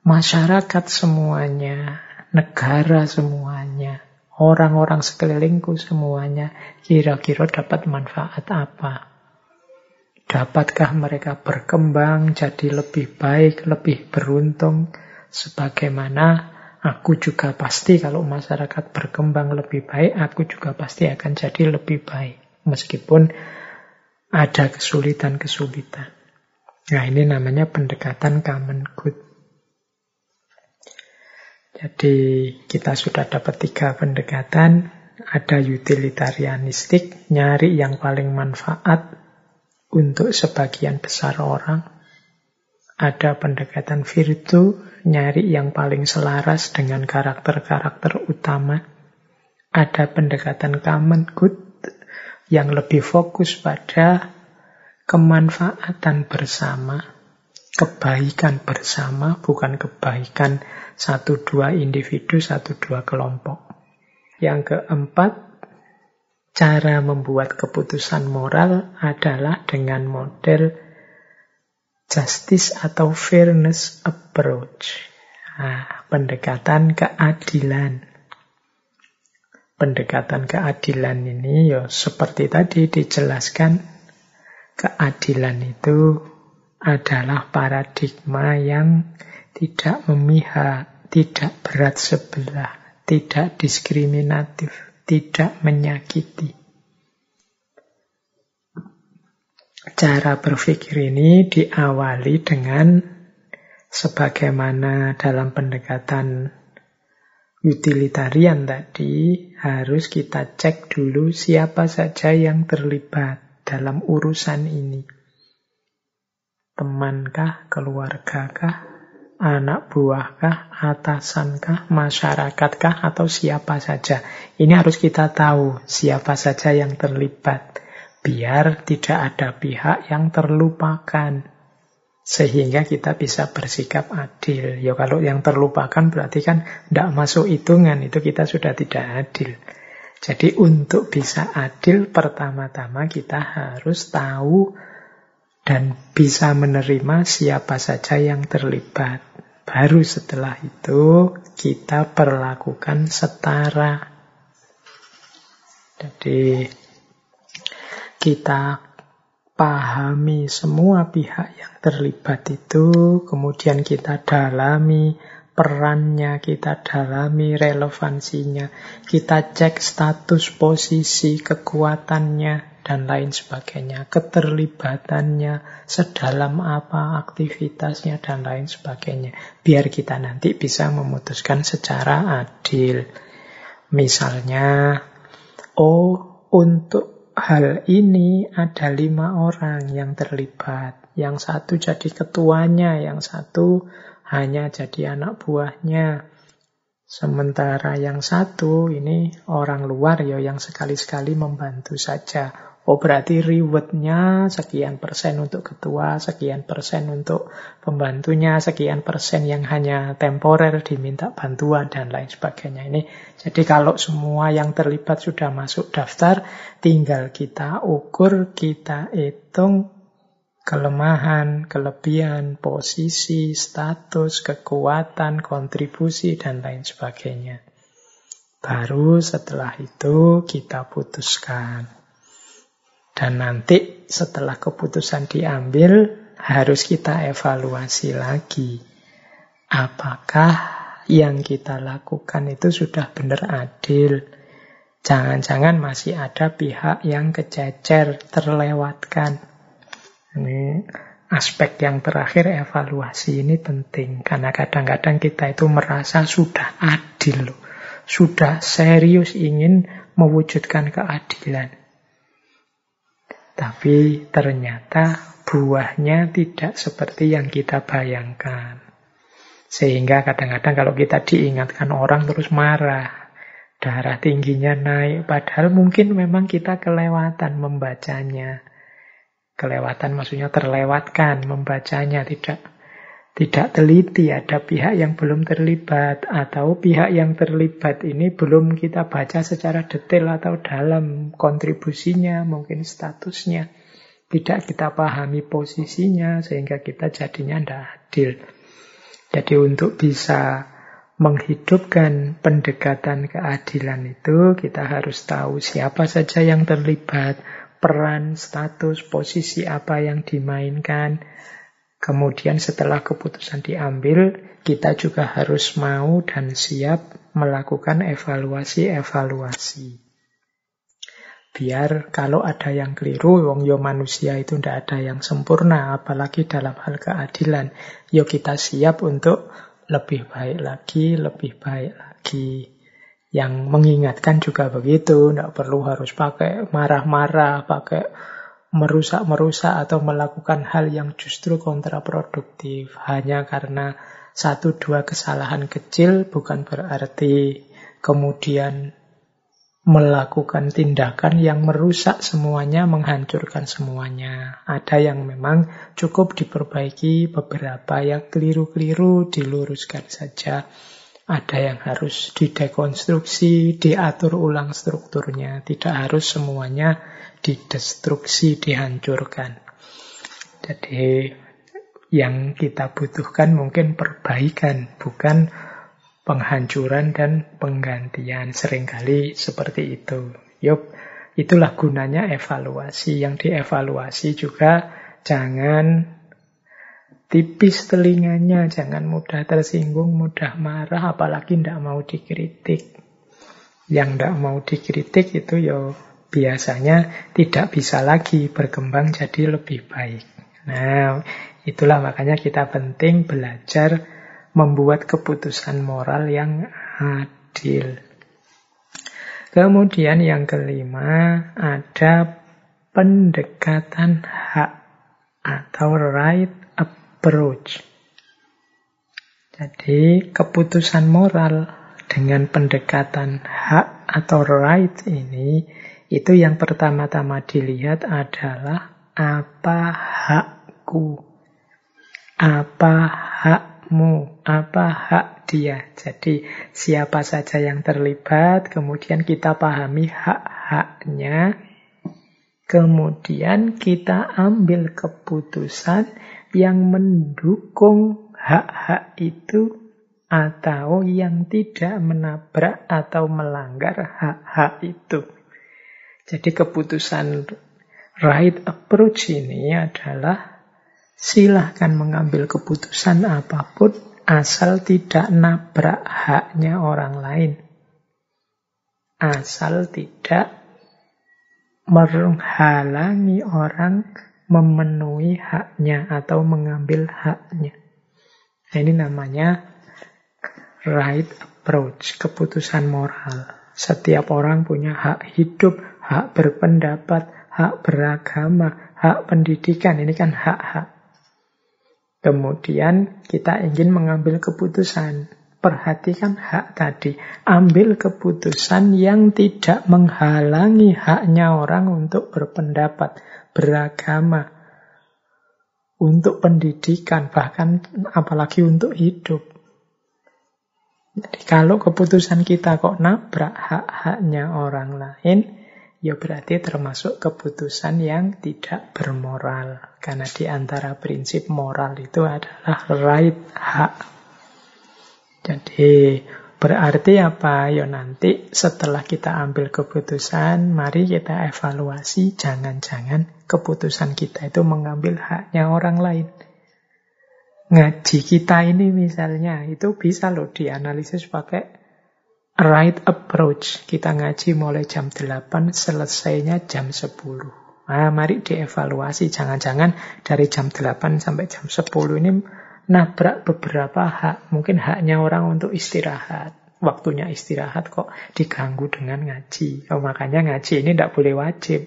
masyarakat semuanya, negara semuanya, orang-orang sekelilingku semuanya, kira-kira dapat manfaat apa. Dapatkah mereka berkembang jadi lebih baik, lebih beruntung, sebagaimana aku juga pasti kalau masyarakat berkembang lebih baik, aku juga pasti akan jadi lebih baik. Meskipun ada kesulitan-kesulitan. Nah ini namanya pendekatan common good. Jadi kita sudah dapat tiga pendekatan. Ada utilitarianistik, nyari yang paling manfaat untuk sebagian besar orang. Ada pendekatan virtu, nyari yang paling selaras dengan karakter-karakter utama. Ada pendekatan common good, yang lebih fokus pada kemanfaatan bersama, kebaikan bersama, bukan kebaikan satu dua individu, satu dua kelompok. Yang keempat, cara membuat keputusan moral adalah dengan model justice atau fairness approach. Nah, pendekatan keadilan pendekatan keadilan ini ya seperti tadi dijelaskan keadilan itu adalah paradigma yang tidak memihak, tidak berat sebelah, tidak diskriminatif, tidak menyakiti. Cara berpikir ini diawali dengan sebagaimana dalam pendekatan utilitarian tadi harus kita cek dulu siapa saja yang terlibat dalam urusan ini. Temankah, keluargakah, anak buahkah, atasankah, masyarakatkah, atau siapa saja. Ini harus kita tahu siapa saja yang terlibat. Biar tidak ada pihak yang terlupakan sehingga kita bisa bersikap adil. Ya kalau yang terlupakan berarti kan tidak masuk hitungan, itu kita sudah tidak adil. Jadi untuk bisa adil pertama-tama kita harus tahu dan bisa menerima siapa saja yang terlibat. Baru setelah itu kita perlakukan setara. Jadi kita pahami semua pihak yang terlibat itu, kemudian kita dalami perannya, kita dalami relevansinya, kita cek status posisi kekuatannya, dan lain sebagainya, keterlibatannya, sedalam apa aktivitasnya, dan lain sebagainya. Biar kita nanti bisa memutuskan secara adil. Misalnya, oh untuk hal ini ada lima orang yang terlibat. Yang satu jadi ketuanya, yang satu hanya jadi anak buahnya. Sementara yang satu ini orang luar ya yang sekali-sekali membantu saja. Oh berarti rewardnya sekian persen untuk ketua, sekian persen untuk pembantunya, sekian persen yang hanya temporer diminta bantuan dan lain sebagainya. Ini jadi kalau semua yang terlibat sudah masuk daftar, tinggal kita ukur, kita hitung kelemahan, kelebihan, posisi, status, kekuatan, kontribusi, dan lain sebagainya. Baru setelah itu kita putuskan. Dan nanti setelah keputusan diambil, harus kita evaluasi lagi. Apakah yang kita lakukan itu sudah benar adil? Jangan-jangan masih ada pihak yang kececer, terlewatkan. Ini aspek yang terakhir evaluasi ini penting. Karena kadang-kadang kita itu merasa sudah adil. Sudah serius ingin mewujudkan keadilan. Tapi ternyata buahnya tidak seperti yang kita bayangkan. Sehingga kadang-kadang kalau kita diingatkan orang terus marah. Darah tingginya naik. Padahal mungkin memang kita kelewatan membacanya. Kelewatan maksudnya terlewatkan membacanya. Tidak tidak teliti, ada pihak yang belum terlibat, atau pihak yang terlibat ini belum kita baca secara detail atau dalam kontribusinya, mungkin statusnya. Tidak kita pahami posisinya, sehingga kita jadinya tidak adil. Jadi untuk bisa menghidupkan pendekatan keadilan itu, kita harus tahu siapa saja yang terlibat, peran, status, posisi apa yang dimainkan, Kemudian setelah keputusan diambil, kita juga harus mau dan siap melakukan evaluasi-evaluasi. Biar kalau ada yang keliru, wong yo manusia itu tidak ada yang sempurna, apalagi dalam hal keadilan. Yo kita siap untuk lebih baik lagi, lebih baik lagi. Yang mengingatkan juga begitu, tidak perlu harus pakai marah-marah, pakai merusak-merusak atau melakukan hal yang justru kontraproduktif hanya karena satu dua kesalahan kecil bukan berarti kemudian melakukan tindakan yang merusak semuanya, menghancurkan semuanya. Ada yang memang cukup diperbaiki, beberapa yang keliru-keliru diluruskan saja. Ada yang harus didekonstruksi, diatur ulang strukturnya. Tidak harus semuanya didestruksi, dihancurkan. Jadi yang kita butuhkan mungkin perbaikan, bukan penghancuran dan penggantian. Seringkali seperti itu. Yup, itulah gunanya evaluasi. Yang dievaluasi juga jangan tipis telinganya, jangan mudah tersinggung, mudah marah, apalagi tidak mau dikritik. Yang tidak mau dikritik itu ya biasanya tidak bisa lagi berkembang jadi lebih baik. Nah, itulah makanya kita penting belajar membuat keputusan moral yang adil. Kemudian yang kelima ada pendekatan hak atau right approach. Jadi keputusan moral dengan pendekatan hak atau right ini itu yang pertama-tama dilihat adalah apa hakku, apa hakmu, apa hak dia. Jadi siapa saja yang terlibat, kemudian kita pahami hak-haknya, kemudian kita ambil keputusan yang mendukung hak-hak itu atau yang tidak menabrak atau melanggar hak-hak itu. Jadi keputusan right approach ini adalah silahkan mengambil keputusan apa pun asal tidak nabrak haknya orang lain. Asal tidak menghalangi orang memenuhi haknya atau mengambil haknya. Nah, ini namanya right approach, keputusan moral. Setiap orang punya hak hidup, hak berpendapat, hak beragama, hak pendidikan. Ini kan hak-hak. Kemudian kita ingin mengambil keputusan. Perhatikan hak tadi. Ambil keputusan yang tidak menghalangi haknya orang untuk berpendapat, beragama, untuk pendidikan, bahkan apalagi untuk hidup. Jadi kalau keputusan kita kok nabrak hak-haknya orang lain, ya berarti termasuk keputusan yang tidak bermoral. Karena di antara prinsip moral itu adalah right hak. Jadi berarti apa? Ya nanti setelah kita ambil keputusan, mari kita evaluasi. Jangan-jangan keputusan kita itu mengambil haknya orang lain. Ngaji kita ini misalnya, itu bisa loh dianalisis pakai right approach. Kita ngaji mulai jam 8, selesainya jam 10. Nah, mari dievaluasi. Jangan-jangan dari jam 8 sampai jam 10 ini nabrak beberapa hak. Mungkin haknya orang untuk istirahat. Waktunya istirahat kok diganggu dengan ngaji. Oh, makanya ngaji ini tidak boleh wajib.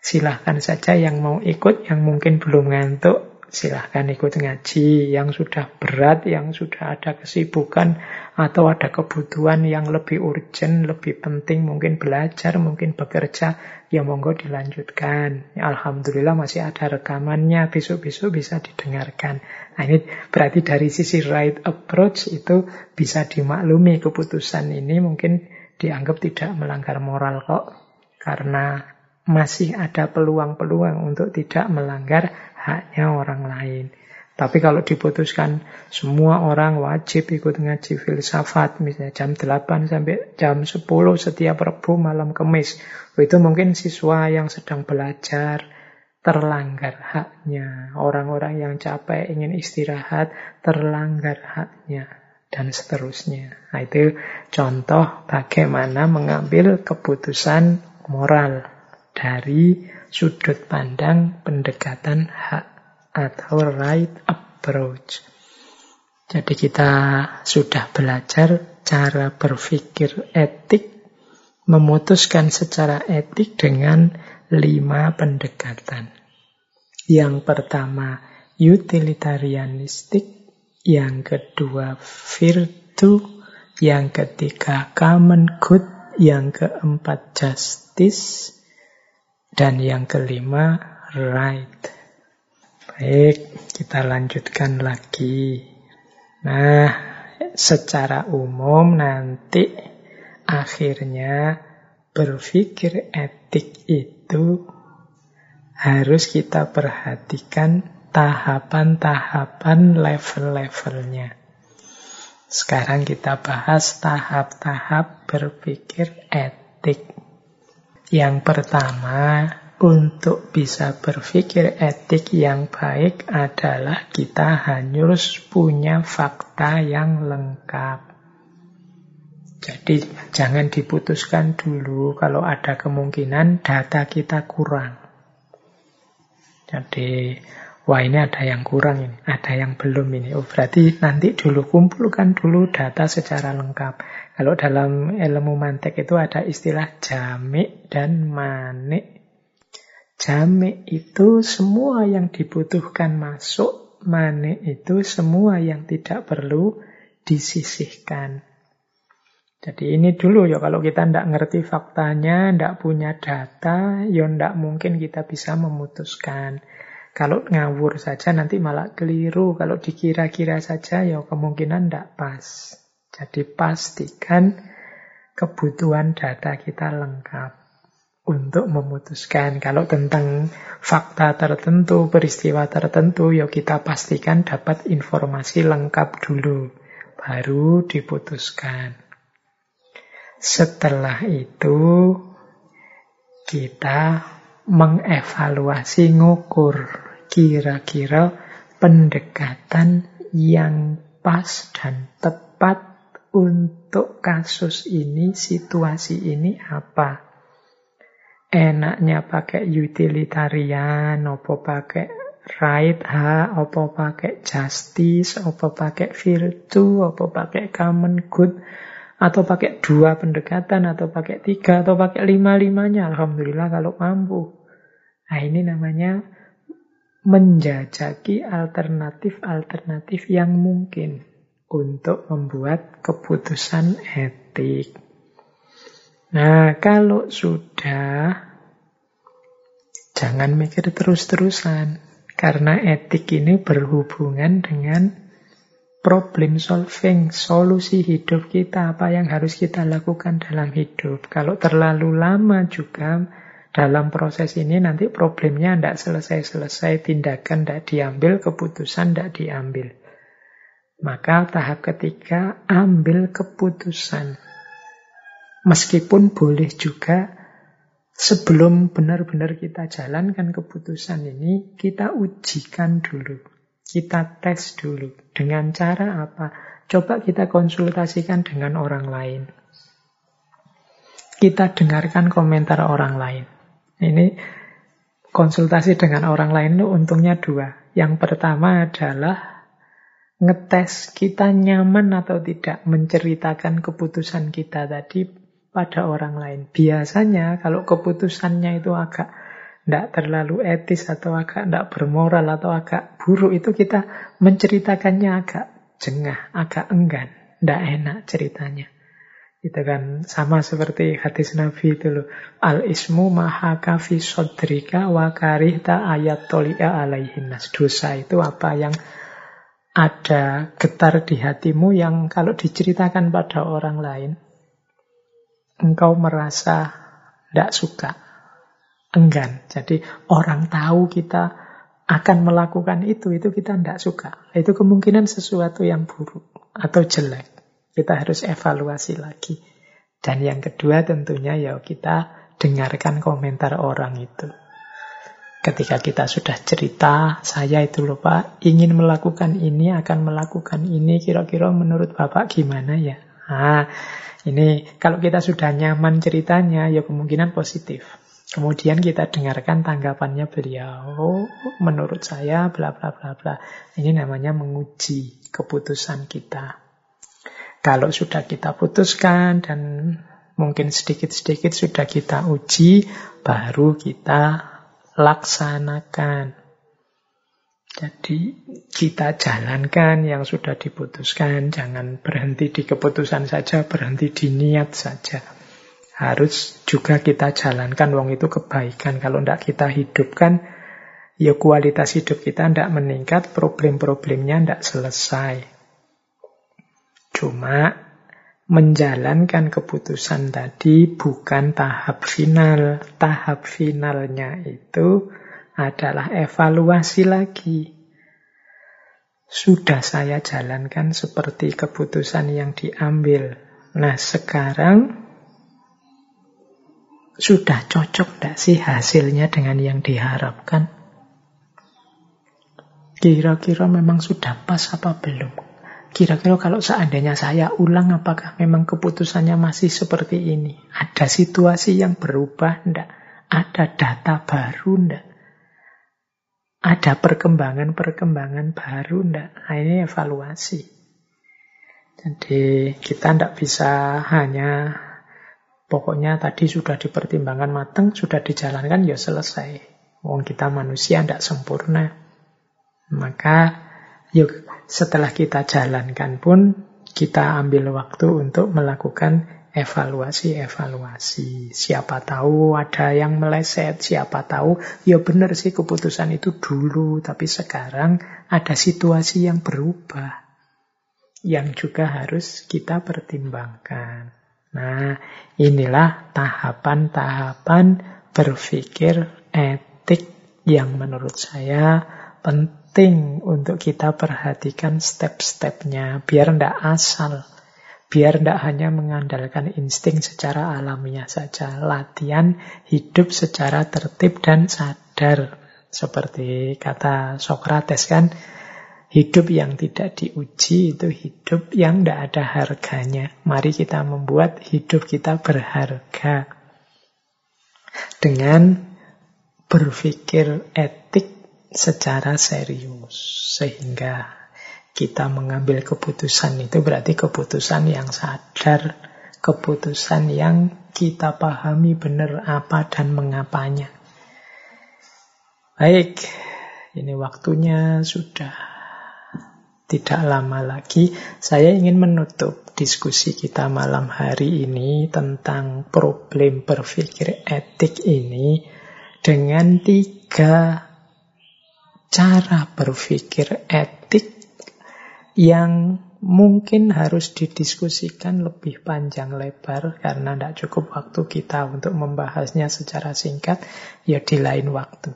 Silahkan saja yang mau ikut, yang mungkin belum ngantuk, silahkan ikut ngaji. Yang sudah berat, yang sudah ada kesibukan, atau ada kebutuhan yang lebih urgent, lebih penting, mungkin belajar, mungkin bekerja, ya monggo dilanjutkan. Ya, Alhamdulillah masih ada rekamannya, besok-besok bisa didengarkan. Nah ini berarti dari sisi right approach itu bisa dimaklumi keputusan ini mungkin dianggap tidak melanggar moral kok. Karena masih ada peluang-peluang untuk tidak melanggar haknya orang lain. Tapi kalau diputuskan semua orang wajib ikut ngaji filsafat, misalnya jam 8 sampai jam 10 setiap Rebu malam Kemis, itu mungkin siswa yang sedang belajar terlanggar haknya. Orang-orang yang capek ingin istirahat terlanggar haknya dan seterusnya. Nah, itu contoh bagaimana mengambil keputusan moral dari sudut pandang pendekatan hak atau right approach. Jadi kita sudah belajar cara berpikir etik, memutuskan secara etik dengan lima pendekatan. Yang pertama utilitarianistik, yang kedua virtue, yang ketiga common good, yang keempat justice, dan yang kelima, right. Baik, kita lanjutkan lagi. Nah, secara umum nanti akhirnya berpikir etik itu harus kita perhatikan tahapan-tahapan level-levelnya. Sekarang kita bahas tahap-tahap berpikir etik. Yang pertama, untuk bisa berpikir etik yang baik adalah kita harus punya fakta yang lengkap. Jadi jangan diputuskan dulu kalau ada kemungkinan data kita kurang. Jadi wah ini ada yang kurang ini, ada yang belum ini. Oh berarti nanti dulu kumpulkan dulu data secara lengkap. Kalau dalam ilmu mantek itu ada istilah jamik dan manik. Jamik itu semua yang dibutuhkan masuk, manik itu semua yang tidak perlu disisihkan. Jadi ini dulu ya, kalau kita tidak ngerti faktanya, tidak punya data, ya tidak mungkin kita bisa memutuskan. Kalau ngawur saja nanti malah keliru, kalau dikira-kira saja ya kemungkinan tidak pas. Jadi pastikan kebutuhan data kita lengkap untuk memutuskan. Kalau tentang fakta tertentu, peristiwa tertentu, ya kita pastikan dapat informasi lengkap dulu. Baru diputuskan. Setelah itu, kita mengevaluasi ngukur kira-kira pendekatan yang pas dan tepat untuk kasus ini, situasi ini apa? Enaknya pakai utilitarian, apa pakai right ha, apa pakai justice, apa pakai virtue, apa pakai common good, atau pakai dua pendekatan, atau pakai tiga, atau pakai lima-limanya. Alhamdulillah kalau mampu. Nah ini namanya menjajaki alternatif-alternatif yang mungkin untuk membuat keputusan etik. Nah, kalau sudah, jangan mikir terus-terusan. Karena etik ini berhubungan dengan problem solving, solusi hidup kita, apa yang harus kita lakukan dalam hidup. Kalau terlalu lama juga dalam proses ini nanti problemnya tidak selesai-selesai, tindakan tidak diambil, keputusan tidak diambil. Maka tahap ketiga, ambil keputusan. Meskipun boleh juga sebelum benar-benar kita jalankan keputusan ini, kita ujikan dulu. Kita tes dulu. Dengan cara apa? Coba kita konsultasikan dengan orang lain. Kita dengarkan komentar orang lain. Ini konsultasi dengan orang lain itu untungnya dua. Yang pertama adalah ngetes kita nyaman atau tidak menceritakan keputusan kita tadi pada orang lain. Biasanya kalau keputusannya itu agak tidak terlalu etis atau agak tidak bermoral atau agak buruk itu kita menceritakannya agak jengah, agak enggan, tidak enak ceritanya. Itu kan sama seperti hadis Nabi itu loh. Al ismu maha kafi sodrika wa karihta ayat tolia alaihinas. Dosa itu apa yang ada getar di hatimu yang kalau diceritakan pada orang lain, engkau merasa tidak suka, enggan. Jadi orang tahu kita akan melakukan itu, itu kita tidak suka. Itu kemungkinan sesuatu yang buruk atau jelek. Kita harus evaluasi lagi. Dan yang kedua tentunya ya kita dengarkan komentar orang itu. Ketika kita sudah cerita, saya itu loh Pak, ingin melakukan ini, akan melakukan ini, kira-kira menurut Bapak gimana ya? Nah, ini kalau kita sudah nyaman ceritanya, ya kemungkinan positif. Kemudian kita dengarkan tanggapannya beliau. Menurut saya, bla bla bla bla. Ini namanya menguji keputusan kita. Kalau sudah kita putuskan dan mungkin sedikit-sedikit sudah kita uji, baru kita laksanakan. Jadi kita jalankan yang sudah diputuskan, jangan berhenti di keputusan saja, berhenti di niat saja. Harus juga kita jalankan, wong itu kebaikan. Kalau tidak kita hidupkan, ya kualitas hidup kita tidak meningkat, problem-problemnya tidak selesai. Cuma menjalankan keputusan tadi bukan tahap final. Tahap finalnya itu adalah evaluasi lagi. Sudah saya jalankan seperti keputusan yang diambil. Nah sekarang sudah cocok tidak sih hasilnya dengan yang diharapkan? Kira-kira memang sudah pas apa belum? Kira-kira kalau seandainya saya ulang, apakah memang keputusannya masih seperti ini? Ada situasi yang berubah enggak? Ada data baru enggak? Ada perkembangan-perkembangan baru enggak? Nah, ini evaluasi. Jadi kita enggak bisa hanya pokoknya tadi sudah dipertimbangkan matang, sudah dijalankan, ya selesai. Wong kita manusia enggak sempurna. Maka yuk setelah kita jalankan pun kita ambil waktu untuk melakukan evaluasi-evaluasi. Siapa tahu ada yang meleset, siapa tahu ya benar sih keputusan itu dulu, tapi sekarang ada situasi yang berubah yang juga harus kita pertimbangkan. Nah, inilah tahapan-tahapan berpikir etik yang menurut saya penting penting untuk kita perhatikan step-stepnya, biar tidak asal. Biar tidak hanya mengandalkan insting secara alamiah saja. Latihan hidup secara tertib dan sadar. Seperti kata Sokrates kan, hidup yang tidak diuji itu hidup yang tidak ada harganya. Mari kita membuat hidup kita berharga. Dengan berpikir etik secara serius sehingga kita mengambil keputusan itu berarti keputusan yang sadar, keputusan yang kita pahami benar apa dan mengapanya. Baik, ini waktunya sudah tidak lama lagi. Saya ingin menutup diskusi kita malam hari ini tentang problem berpikir etik ini dengan tiga cara berpikir etik yang mungkin harus didiskusikan lebih panjang lebar karena tidak cukup waktu kita untuk membahasnya secara singkat, ya di lain waktu.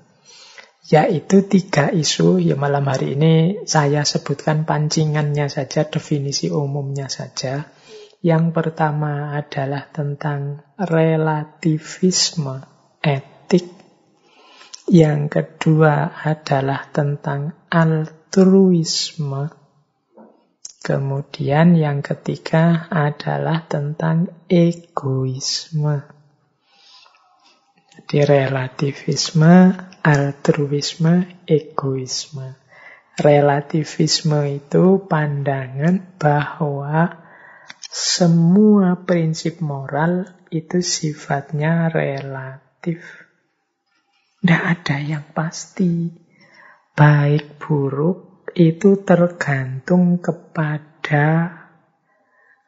Yaitu tiga isu, ya malam hari ini saya sebutkan pancingannya saja, definisi umumnya saja. Yang pertama adalah tentang relativisme etik yang kedua adalah tentang altruisme. Kemudian yang ketiga adalah tentang egoisme. Jadi relativisme, altruisme, egoisme. Relativisme itu pandangan bahwa semua prinsip moral itu sifatnya relatif. Tidak ada yang pasti. Baik buruk itu tergantung kepada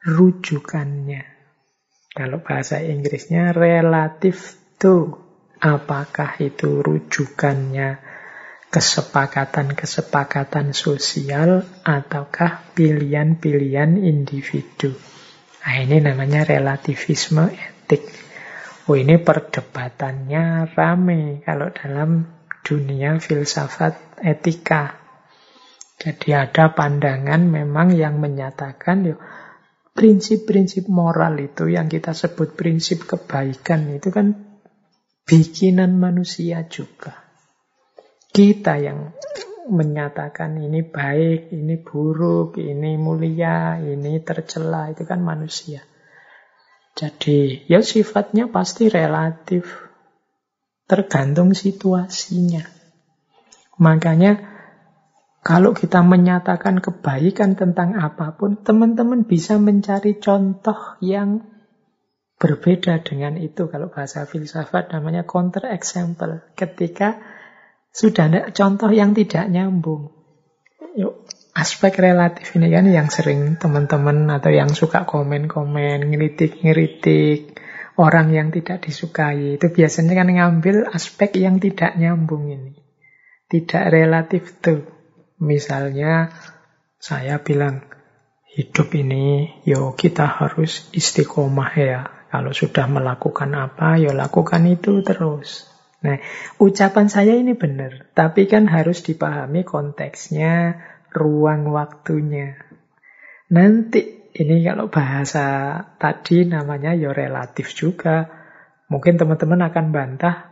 rujukannya. Kalau bahasa Inggrisnya relatif to. Apakah itu rujukannya kesepakatan-kesepakatan sosial ataukah pilihan-pilihan individu. Nah, ini namanya relativisme etik. Oh, ini perdebatannya rame kalau dalam dunia filsafat etika. Jadi ada pandangan memang yang menyatakan yuk, prinsip-prinsip moral itu yang kita sebut prinsip kebaikan itu kan bikinan manusia juga. Kita yang menyatakan ini baik, ini buruk, ini mulia, ini tercela, itu kan manusia. Jadi ya sifatnya pasti relatif, tergantung situasinya. Makanya kalau kita menyatakan kebaikan tentang apa pun, teman-teman bisa mencari contoh yang berbeda dengan itu. Kalau bahasa filsafat namanya counter example. Ketika sudah ada contoh yang tidak nyambung. Yuk, aspek relatif ini kan yang sering teman-teman atau yang suka komen-komen, ngeritik-ngeritik, orang yang tidak disukai. Itu biasanya kan ngambil aspek yang tidak nyambung ini. Tidak relatif tuh. Misalnya saya bilang hidup ini yo kita harus istiqomah ya. Kalau sudah melakukan apa, yo lakukan itu terus. Nah, ucapan saya ini benar, tapi kan harus dipahami konteksnya, ruang waktunya. Nanti ini kalau bahasa tadi namanya yo relatif juga. Mungkin teman-teman akan bantah,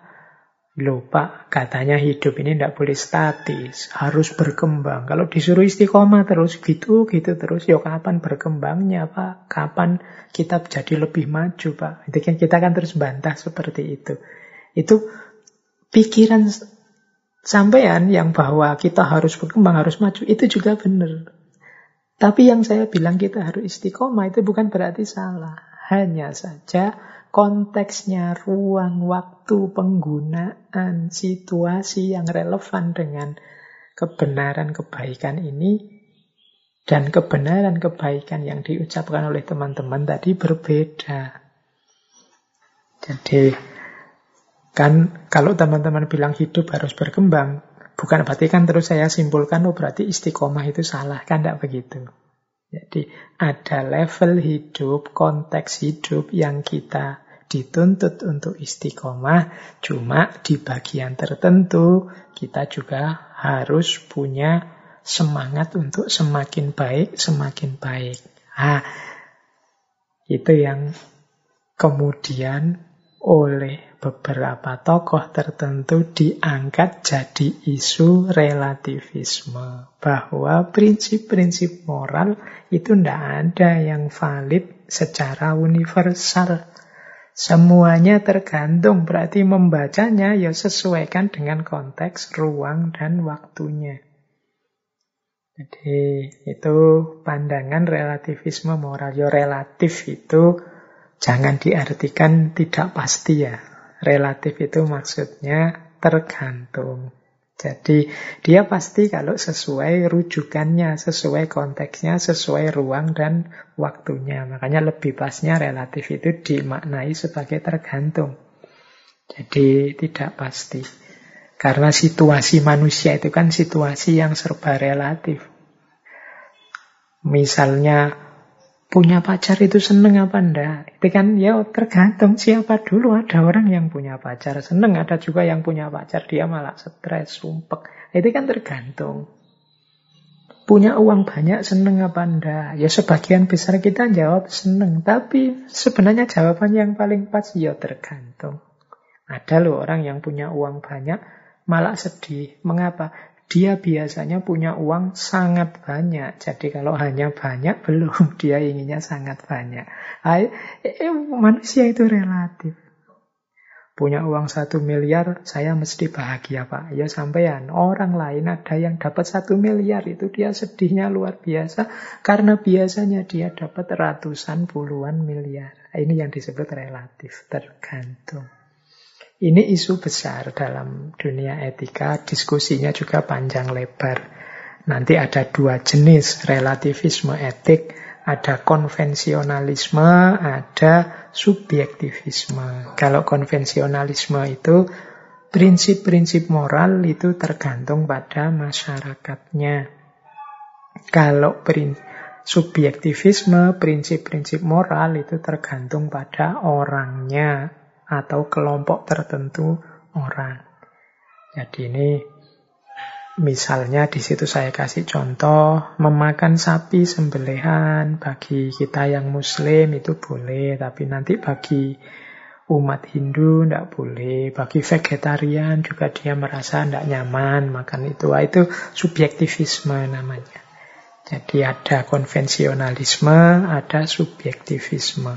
Loh Pak, katanya hidup ini tidak boleh statis, harus berkembang. Kalau disuruh istiqomah terus gitu, gitu terus, ya kapan berkembangnya Pak? Kapan kita jadi lebih maju Pak? Itu kan kita kan terus bantah seperti itu. Itu pikiran sampean yang bahwa kita harus berkembang, harus maju, itu juga benar. Tapi yang saya bilang kita harus istiqomah itu bukan berarti salah. Hanya saja konteksnya, ruang, waktu, penggunaan, situasi yang relevan dengan kebenaran kebaikan ini dan kebenaran kebaikan yang diucapkan oleh teman-teman tadi berbeda. Jadi kan kalau teman-teman bilang hidup harus berkembang, bukan berarti kan terus saya simpulkan oh berarti istiqomah itu salah, kan tidak begitu. Jadi ada level hidup, konteks hidup yang kita dituntut untuk istiqomah, cuma di bagian tertentu kita juga harus punya semangat untuk semakin baik, semakin baik. Nah, itu yang kemudian oleh beberapa tokoh tertentu diangkat jadi isu relativisme. Bahwa prinsip-prinsip moral itu tidak ada yang valid secara universal. Semuanya tergantung, berarti membacanya ya sesuaikan dengan konteks, ruang, dan waktunya. Jadi itu pandangan relativisme moral. Ya relatif itu jangan diartikan tidak pasti ya. Relatif itu maksudnya tergantung. Jadi dia pasti kalau sesuai rujukannya, sesuai konteksnya, sesuai ruang dan waktunya. Makanya lebih pasnya relatif itu dimaknai sebagai tergantung. Jadi tidak pasti. Karena situasi manusia itu kan situasi yang serba relatif. Misalnya punya pacar itu seneng apa enggak? Itu kan ya tergantung siapa dulu. Ada orang yang punya pacar seneng, ada juga yang punya pacar dia malah stres, sumpek. Itu kan tergantung. Punya uang banyak seneng apa enggak? Ya sebagian besar kita jawab seneng. Tapi sebenarnya jawaban yang paling pas ya tergantung. Ada loh orang yang punya uang banyak malah sedih. Mengapa? Dia biasanya punya uang sangat banyak. Jadi kalau hanya banyak, belum. Dia inginnya sangat banyak. Eh, eh, manusia itu relatif. Punya uang satu miliar, saya mesti bahagia Pak. Ya sampean, orang lain ada yang dapat satu miliar, itu dia sedihnya luar biasa. Karena biasanya dia dapat ratusan puluhan miliar. Ini yang disebut relatif, tergantung. Ini isu besar dalam dunia etika, diskusinya juga panjang lebar. Nanti ada dua jenis relativisme etik, ada konvensionalisme, ada subjektivisme. Kalau konvensionalisme itu prinsip-prinsip moral itu tergantung pada masyarakatnya. Kalau prin subjektivisme, prinsip-prinsip moral itu tergantung pada orangnya atau kelompok tertentu orang. Jadi ini Misalnya di situ saya kasih contoh, memakan sapi sembelihan bagi kita yang muslim itu boleh, tapi nanti bagi umat Hindu tidak boleh, bagi vegetarian juga dia merasa tidak nyaman makan itu. Wah, itu subjektivisme namanya. Jadi ada konvensionalisme, ada subjektivisme.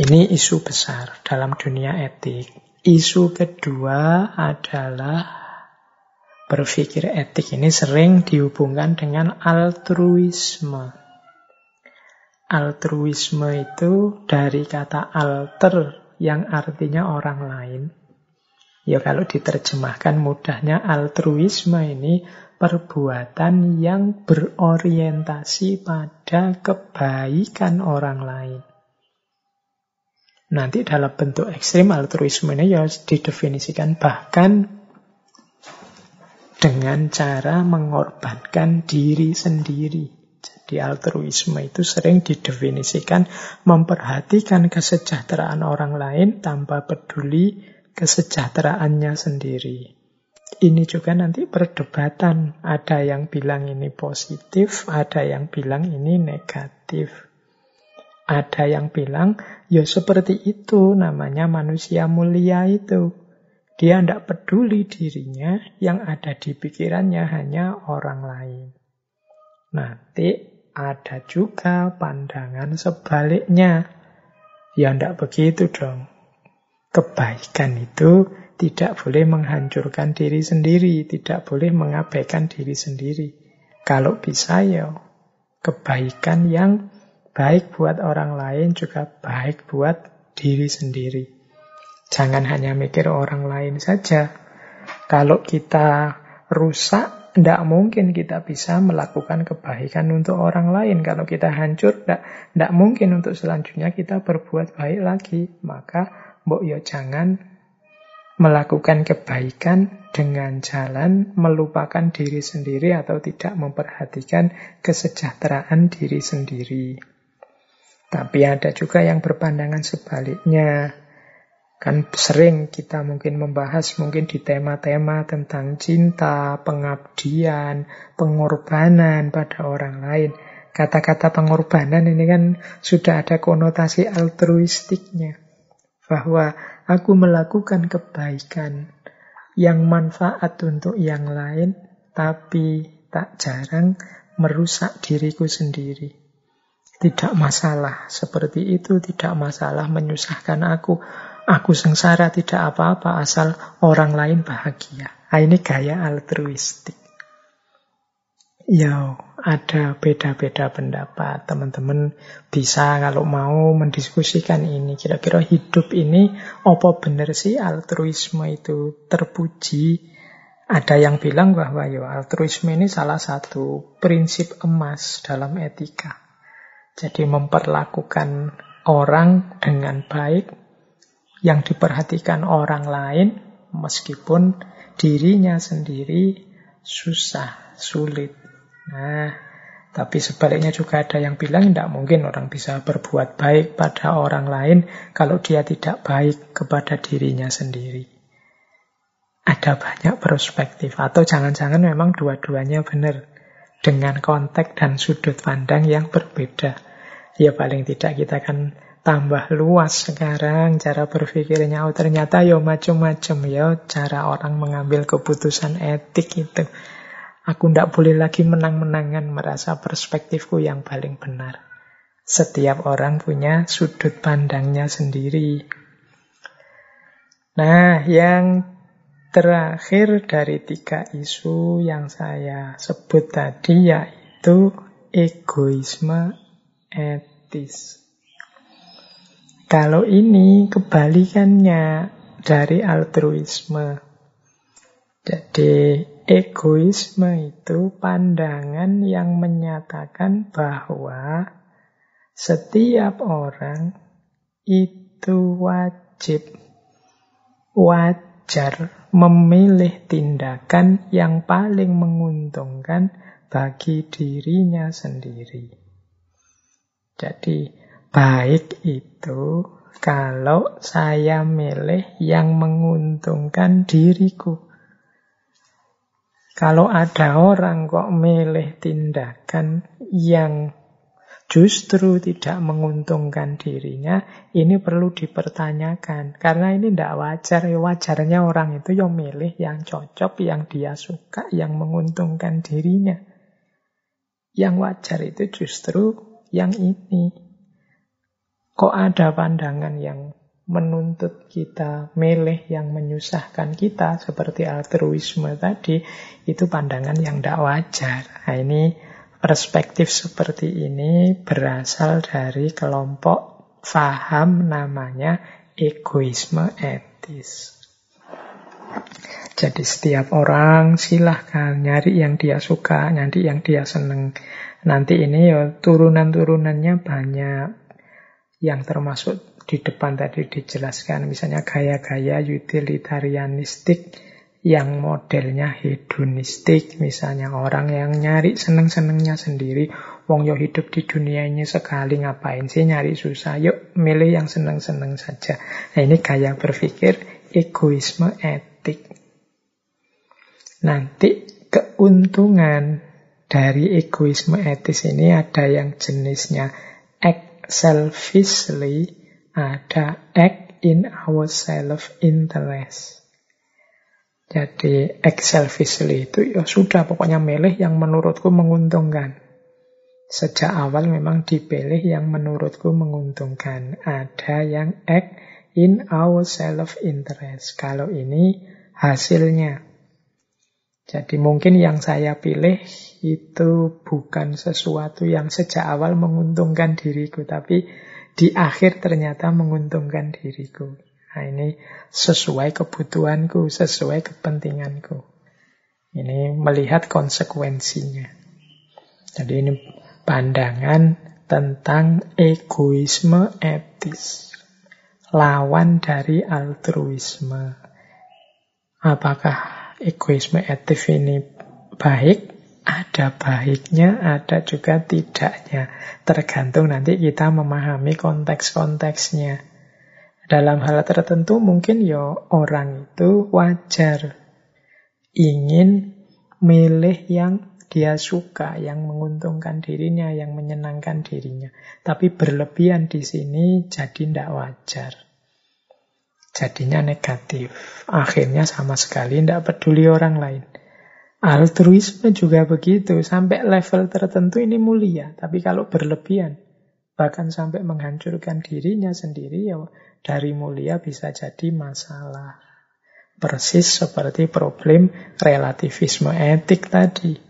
Ini isu besar dalam dunia etik. Isu kedua adalah berpikir etik ini sering dihubungkan dengan altruisme. Altruisme itu dari kata alter yang artinya orang lain. Ya kalau diterjemahkan mudahnya altruisme ini perbuatan yang berorientasi pada kebaikan orang lain. Nanti dalam bentuk ekstrim altruisme ini ya didefinisikan bahkan dengan cara mengorbankan diri sendiri. Jadi altruisme itu sering didefinisikan memperhatikan kesejahteraan orang lain tanpa peduli kesejahteraannya sendiri. Ini juga nanti perdebatan. Ada yang bilang ini positif, ada yang bilang ini negatif. Ada yang bilang, ya seperti itu namanya manusia mulia itu. Dia tidak peduli dirinya, yang ada di pikirannya hanya orang lain. Nanti ada juga pandangan sebaliknya. Ya tidak begitu dong. Kebaikan itu tidak boleh menghancurkan diri sendiri, tidak boleh mengabaikan diri sendiri. Kalau bisa ya kebaikan yang baik buat orang lain juga baik buat diri sendiri. Jangan hanya mikir orang lain saja. Kalau kita rusak, tidak mungkin kita bisa melakukan kebaikan untuk orang lain. Kalau kita hancur, tidak mungkin untuk selanjutnya kita berbuat baik lagi. Maka, mbok yo jangan melakukan kebaikan dengan jalan melupakan diri sendiri atau tidak memperhatikan kesejahteraan diri sendiri. Tapi ada juga yang berpandangan sebaliknya. Kan sering kita mungkin membahas mungkin di tema-tema tentang cinta, pengabdian, pengorbanan pada orang lain. Kata-kata pengorbanan ini kan sudah ada konotasi altruistiknya. Bahwa aku melakukan kebaikan yang manfaat untuk yang lain, tapi tak jarang merusak diriku sendiri. Tidak masalah seperti itu, tidak masalah menyusahkan aku Aku sengsara tidak apa-apa asal orang lain bahagia. Nah, ini gaya altruistik. Ya, ada beda-beda pendapat. Teman-teman bisa kalau mau mendiskusikan ini. Kira-kira hidup ini apa benar sih altruisme itu terpuji? Ada yang bilang bahwa ya altruisme ini salah satu prinsip emas dalam etika. Jadi memperlakukan orang dengan baik yang diperhatikan orang lain meskipun dirinya sendiri susah, sulit. Nah, tapi sebaliknya juga ada yang bilang tidak mungkin orang bisa berbuat baik pada orang lain kalau dia tidak baik kepada dirinya sendiri. Ada banyak perspektif atau jangan-jangan memang dua-duanya benar dengan konteks dan sudut pandang yang berbeda. Ya paling tidak kita kan tambah luas sekarang cara berpikirnya. Oh ternyata ya macam-macam ya cara orang mengambil keputusan etik itu. Aku tidak boleh lagi menang-menangan merasa perspektifku yang paling benar. Setiap orang punya sudut pandangnya sendiri. Nah, yang terakhir dari tiga isu yang saya sebut tadi yaitu egoisme etis. Kalau ini kebalikannya, dari altruisme. Jadi egoisme itu pandangan yang menyatakan bahwa setiap orang itu wajib, wajar memilih tindakan yang paling menguntungkan bagi dirinya sendiri. Jadi baik itu kalau saya milih yang menguntungkan diriku. Kalau ada orang kok milih tindakan yang justru tidak menguntungkan dirinya, ini perlu dipertanyakan. Karena ini tidak wajar. Ya wajarnya orang itu yang milih yang cocok, yang dia suka, yang menguntungkan dirinya. Yang wajar itu justru yang ini. Kok ada pandangan yang menuntut kita milih yang menyusahkan kita seperti altruisme tadi itu pandangan yang tidak wajar. Nah, ini perspektif seperti ini berasal dari kelompok faham namanya egoisme etis. Jadi setiap orang silahkan nyari yang dia suka, nyari yang dia seneng. Nanti ini ya turunan-turunannya banyak yang termasuk di depan tadi dijelaskan, misalnya gaya-gaya utilitarianistik yang modelnya hedonistik, misalnya orang yang nyari seneng-senengnya sendiri, wong yo hidup di dunia ini sekali ngapain sih nyari susah, yuk milih yang seneng-seneng saja. Nah ini gaya berpikir egoisme etik. Nanti keuntungan dari egoisme etis ini ada yang jenisnya act selfishly, ada act in our self-interest. Jadi act selfishly itu ya sudah pokoknya milih yang menurutku menguntungkan. Sejak awal memang dipilih yang menurutku menguntungkan. Ada yang act in our self-interest. Kalau ini hasilnya. Jadi mungkin yang saya pilih itu bukan sesuatu yang sejak awal menguntungkan diriku, tapi di akhir ternyata menguntungkan diriku. Nah, ini sesuai kebutuhanku, sesuai kepentinganku. Ini melihat konsekuensinya. Jadi ini pandangan tentang egoisme etis. Lawan dari altruisme. Apakah egoisme etis ini baik? Ada baiknya, ada juga tidaknya. Tergantung nanti kita memahami konteks-konteksnya. Dalam hal tertentu mungkin ya orang itu wajar ingin milih yang dia suka, yang menguntungkan dirinya, yang menyenangkan dirinya. Tapi berlebihan di sini jadi tidak wajar. Jadinya negatif. Akhirnya sama sekali tidak peduli orang lain. Altruisme juga begitu, sampai level tertentu ini mulia, tapi kalau berlebihan, bahkan sampai menghancurkan dirinya sendiri, ya dari mulia bisa jadi masalah. Persis seperti problem relativisme etik tadi.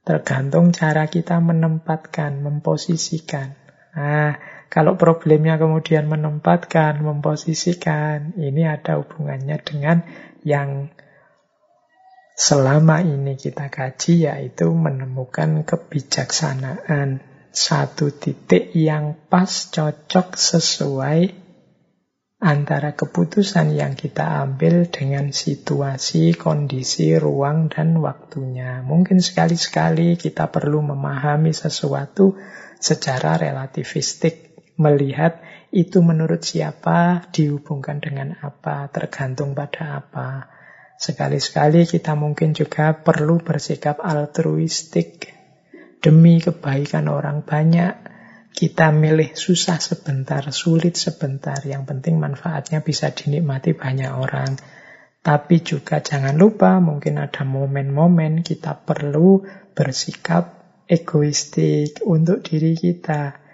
Tergantung cara kita menempatkan, memposisikan. Nah, kalau problemnya kemudian menempatkan, memposisikan, ini ada hubungannya dengan yang selama ini kita kaji yaitu menemukan kebijaksanaan satu titik yang pas cocok sesuai antara keputusan yang kita ambil dengan situasi, kondisi, ruang, dan waktunya. Mungkin sekali-sekali kita perlu memahami sesuatu secara relativistik, melihat itu menurut siapa, dihubungkan dengan apa, tergantung pada apa. Sekali-sekali kita mungkin juga perlu bersikap altruistik demi kebaikan orang banyak. Kita milih susah sebentar, sulit sebentar. Yang penting manfaatnya bisa dinikmati banyak orang. Tapi juga jangan lupa mungkin ada momen-momen kita perlu bersikap egoistik untuk diri kita.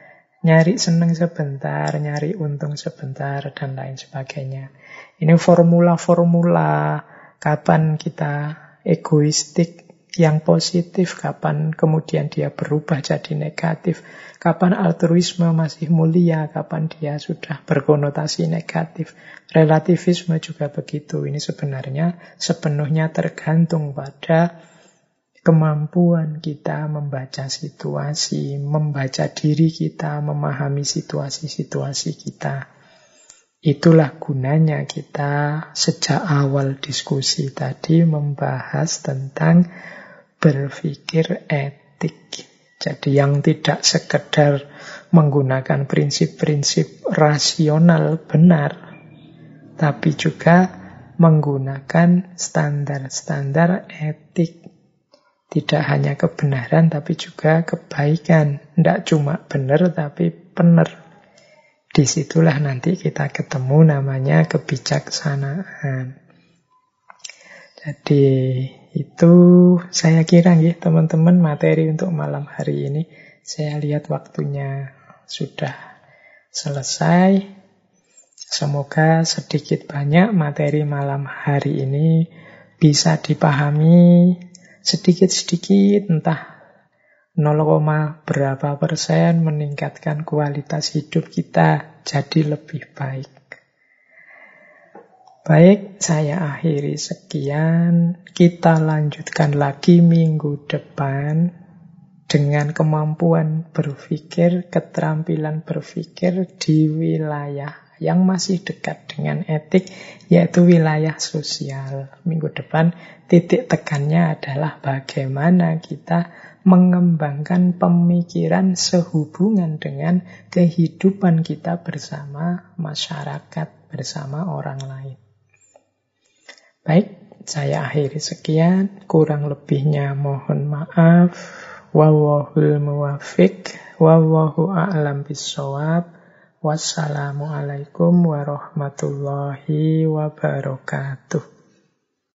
Nyari seneng sebentar, nyari untung sebentar, dan lain sebagainya. Ini formula-formula Kapan kita egoistik, yang positif, kapan kemudian dia berubah jadi negatif, kapan altruisme masih mulia, kapan dia sudah berkonotasi negatif. Relativisme juga begitu. Ini sebenarnya sepenuhnya tergantung pada kemampuan kita membaca situasi, membaca diri kita, memahami situasi-situasi kita. Itulah gunanya kita sejak awal diskusi tadi membahas tentang berpikir etik. Jadi yang tidak sekedar menggunakan prinsip-prinsip rasional benar, tapi juga menggunakan standar-standar etik. Tidak hanya kebenaran, tapi juga kebaikan. Tidak cuma benar, tapi benar. Di situlah nanti kita ketemu namanya kebijaksanaan. Jadi itu saya kira ya teman-teman materi untuk malam hari ini. Saya lihat waktunya sudah selesai. Semoga sedikit banyak materi malam hari ini bisa dipahami sedikit-sedikit entah 0, berapa persen meningkatkan kualitas hidup kita jadi lebih baik. Baik, saya akhiri sekian. Kita lanjutkan lagi minggu depan dengan kemampuan berpikir, keterampilan berpikir di wilayah yang masih dekat dengan etik, yaitu wilayah sosial. Minggu depan titik tekannya adalah bagaimana kita mengembangkan pemikiran sehubungan dengan kehidupan kita bersama masyarakat, bersama orang lain. Baik, saya akhiri sekian. Kurang lebihnya mohon maaf. Wallahul muwafiq. Wallahu a'lam bisawab. Wassalamualaikum warahmatullahi wabarakatuh.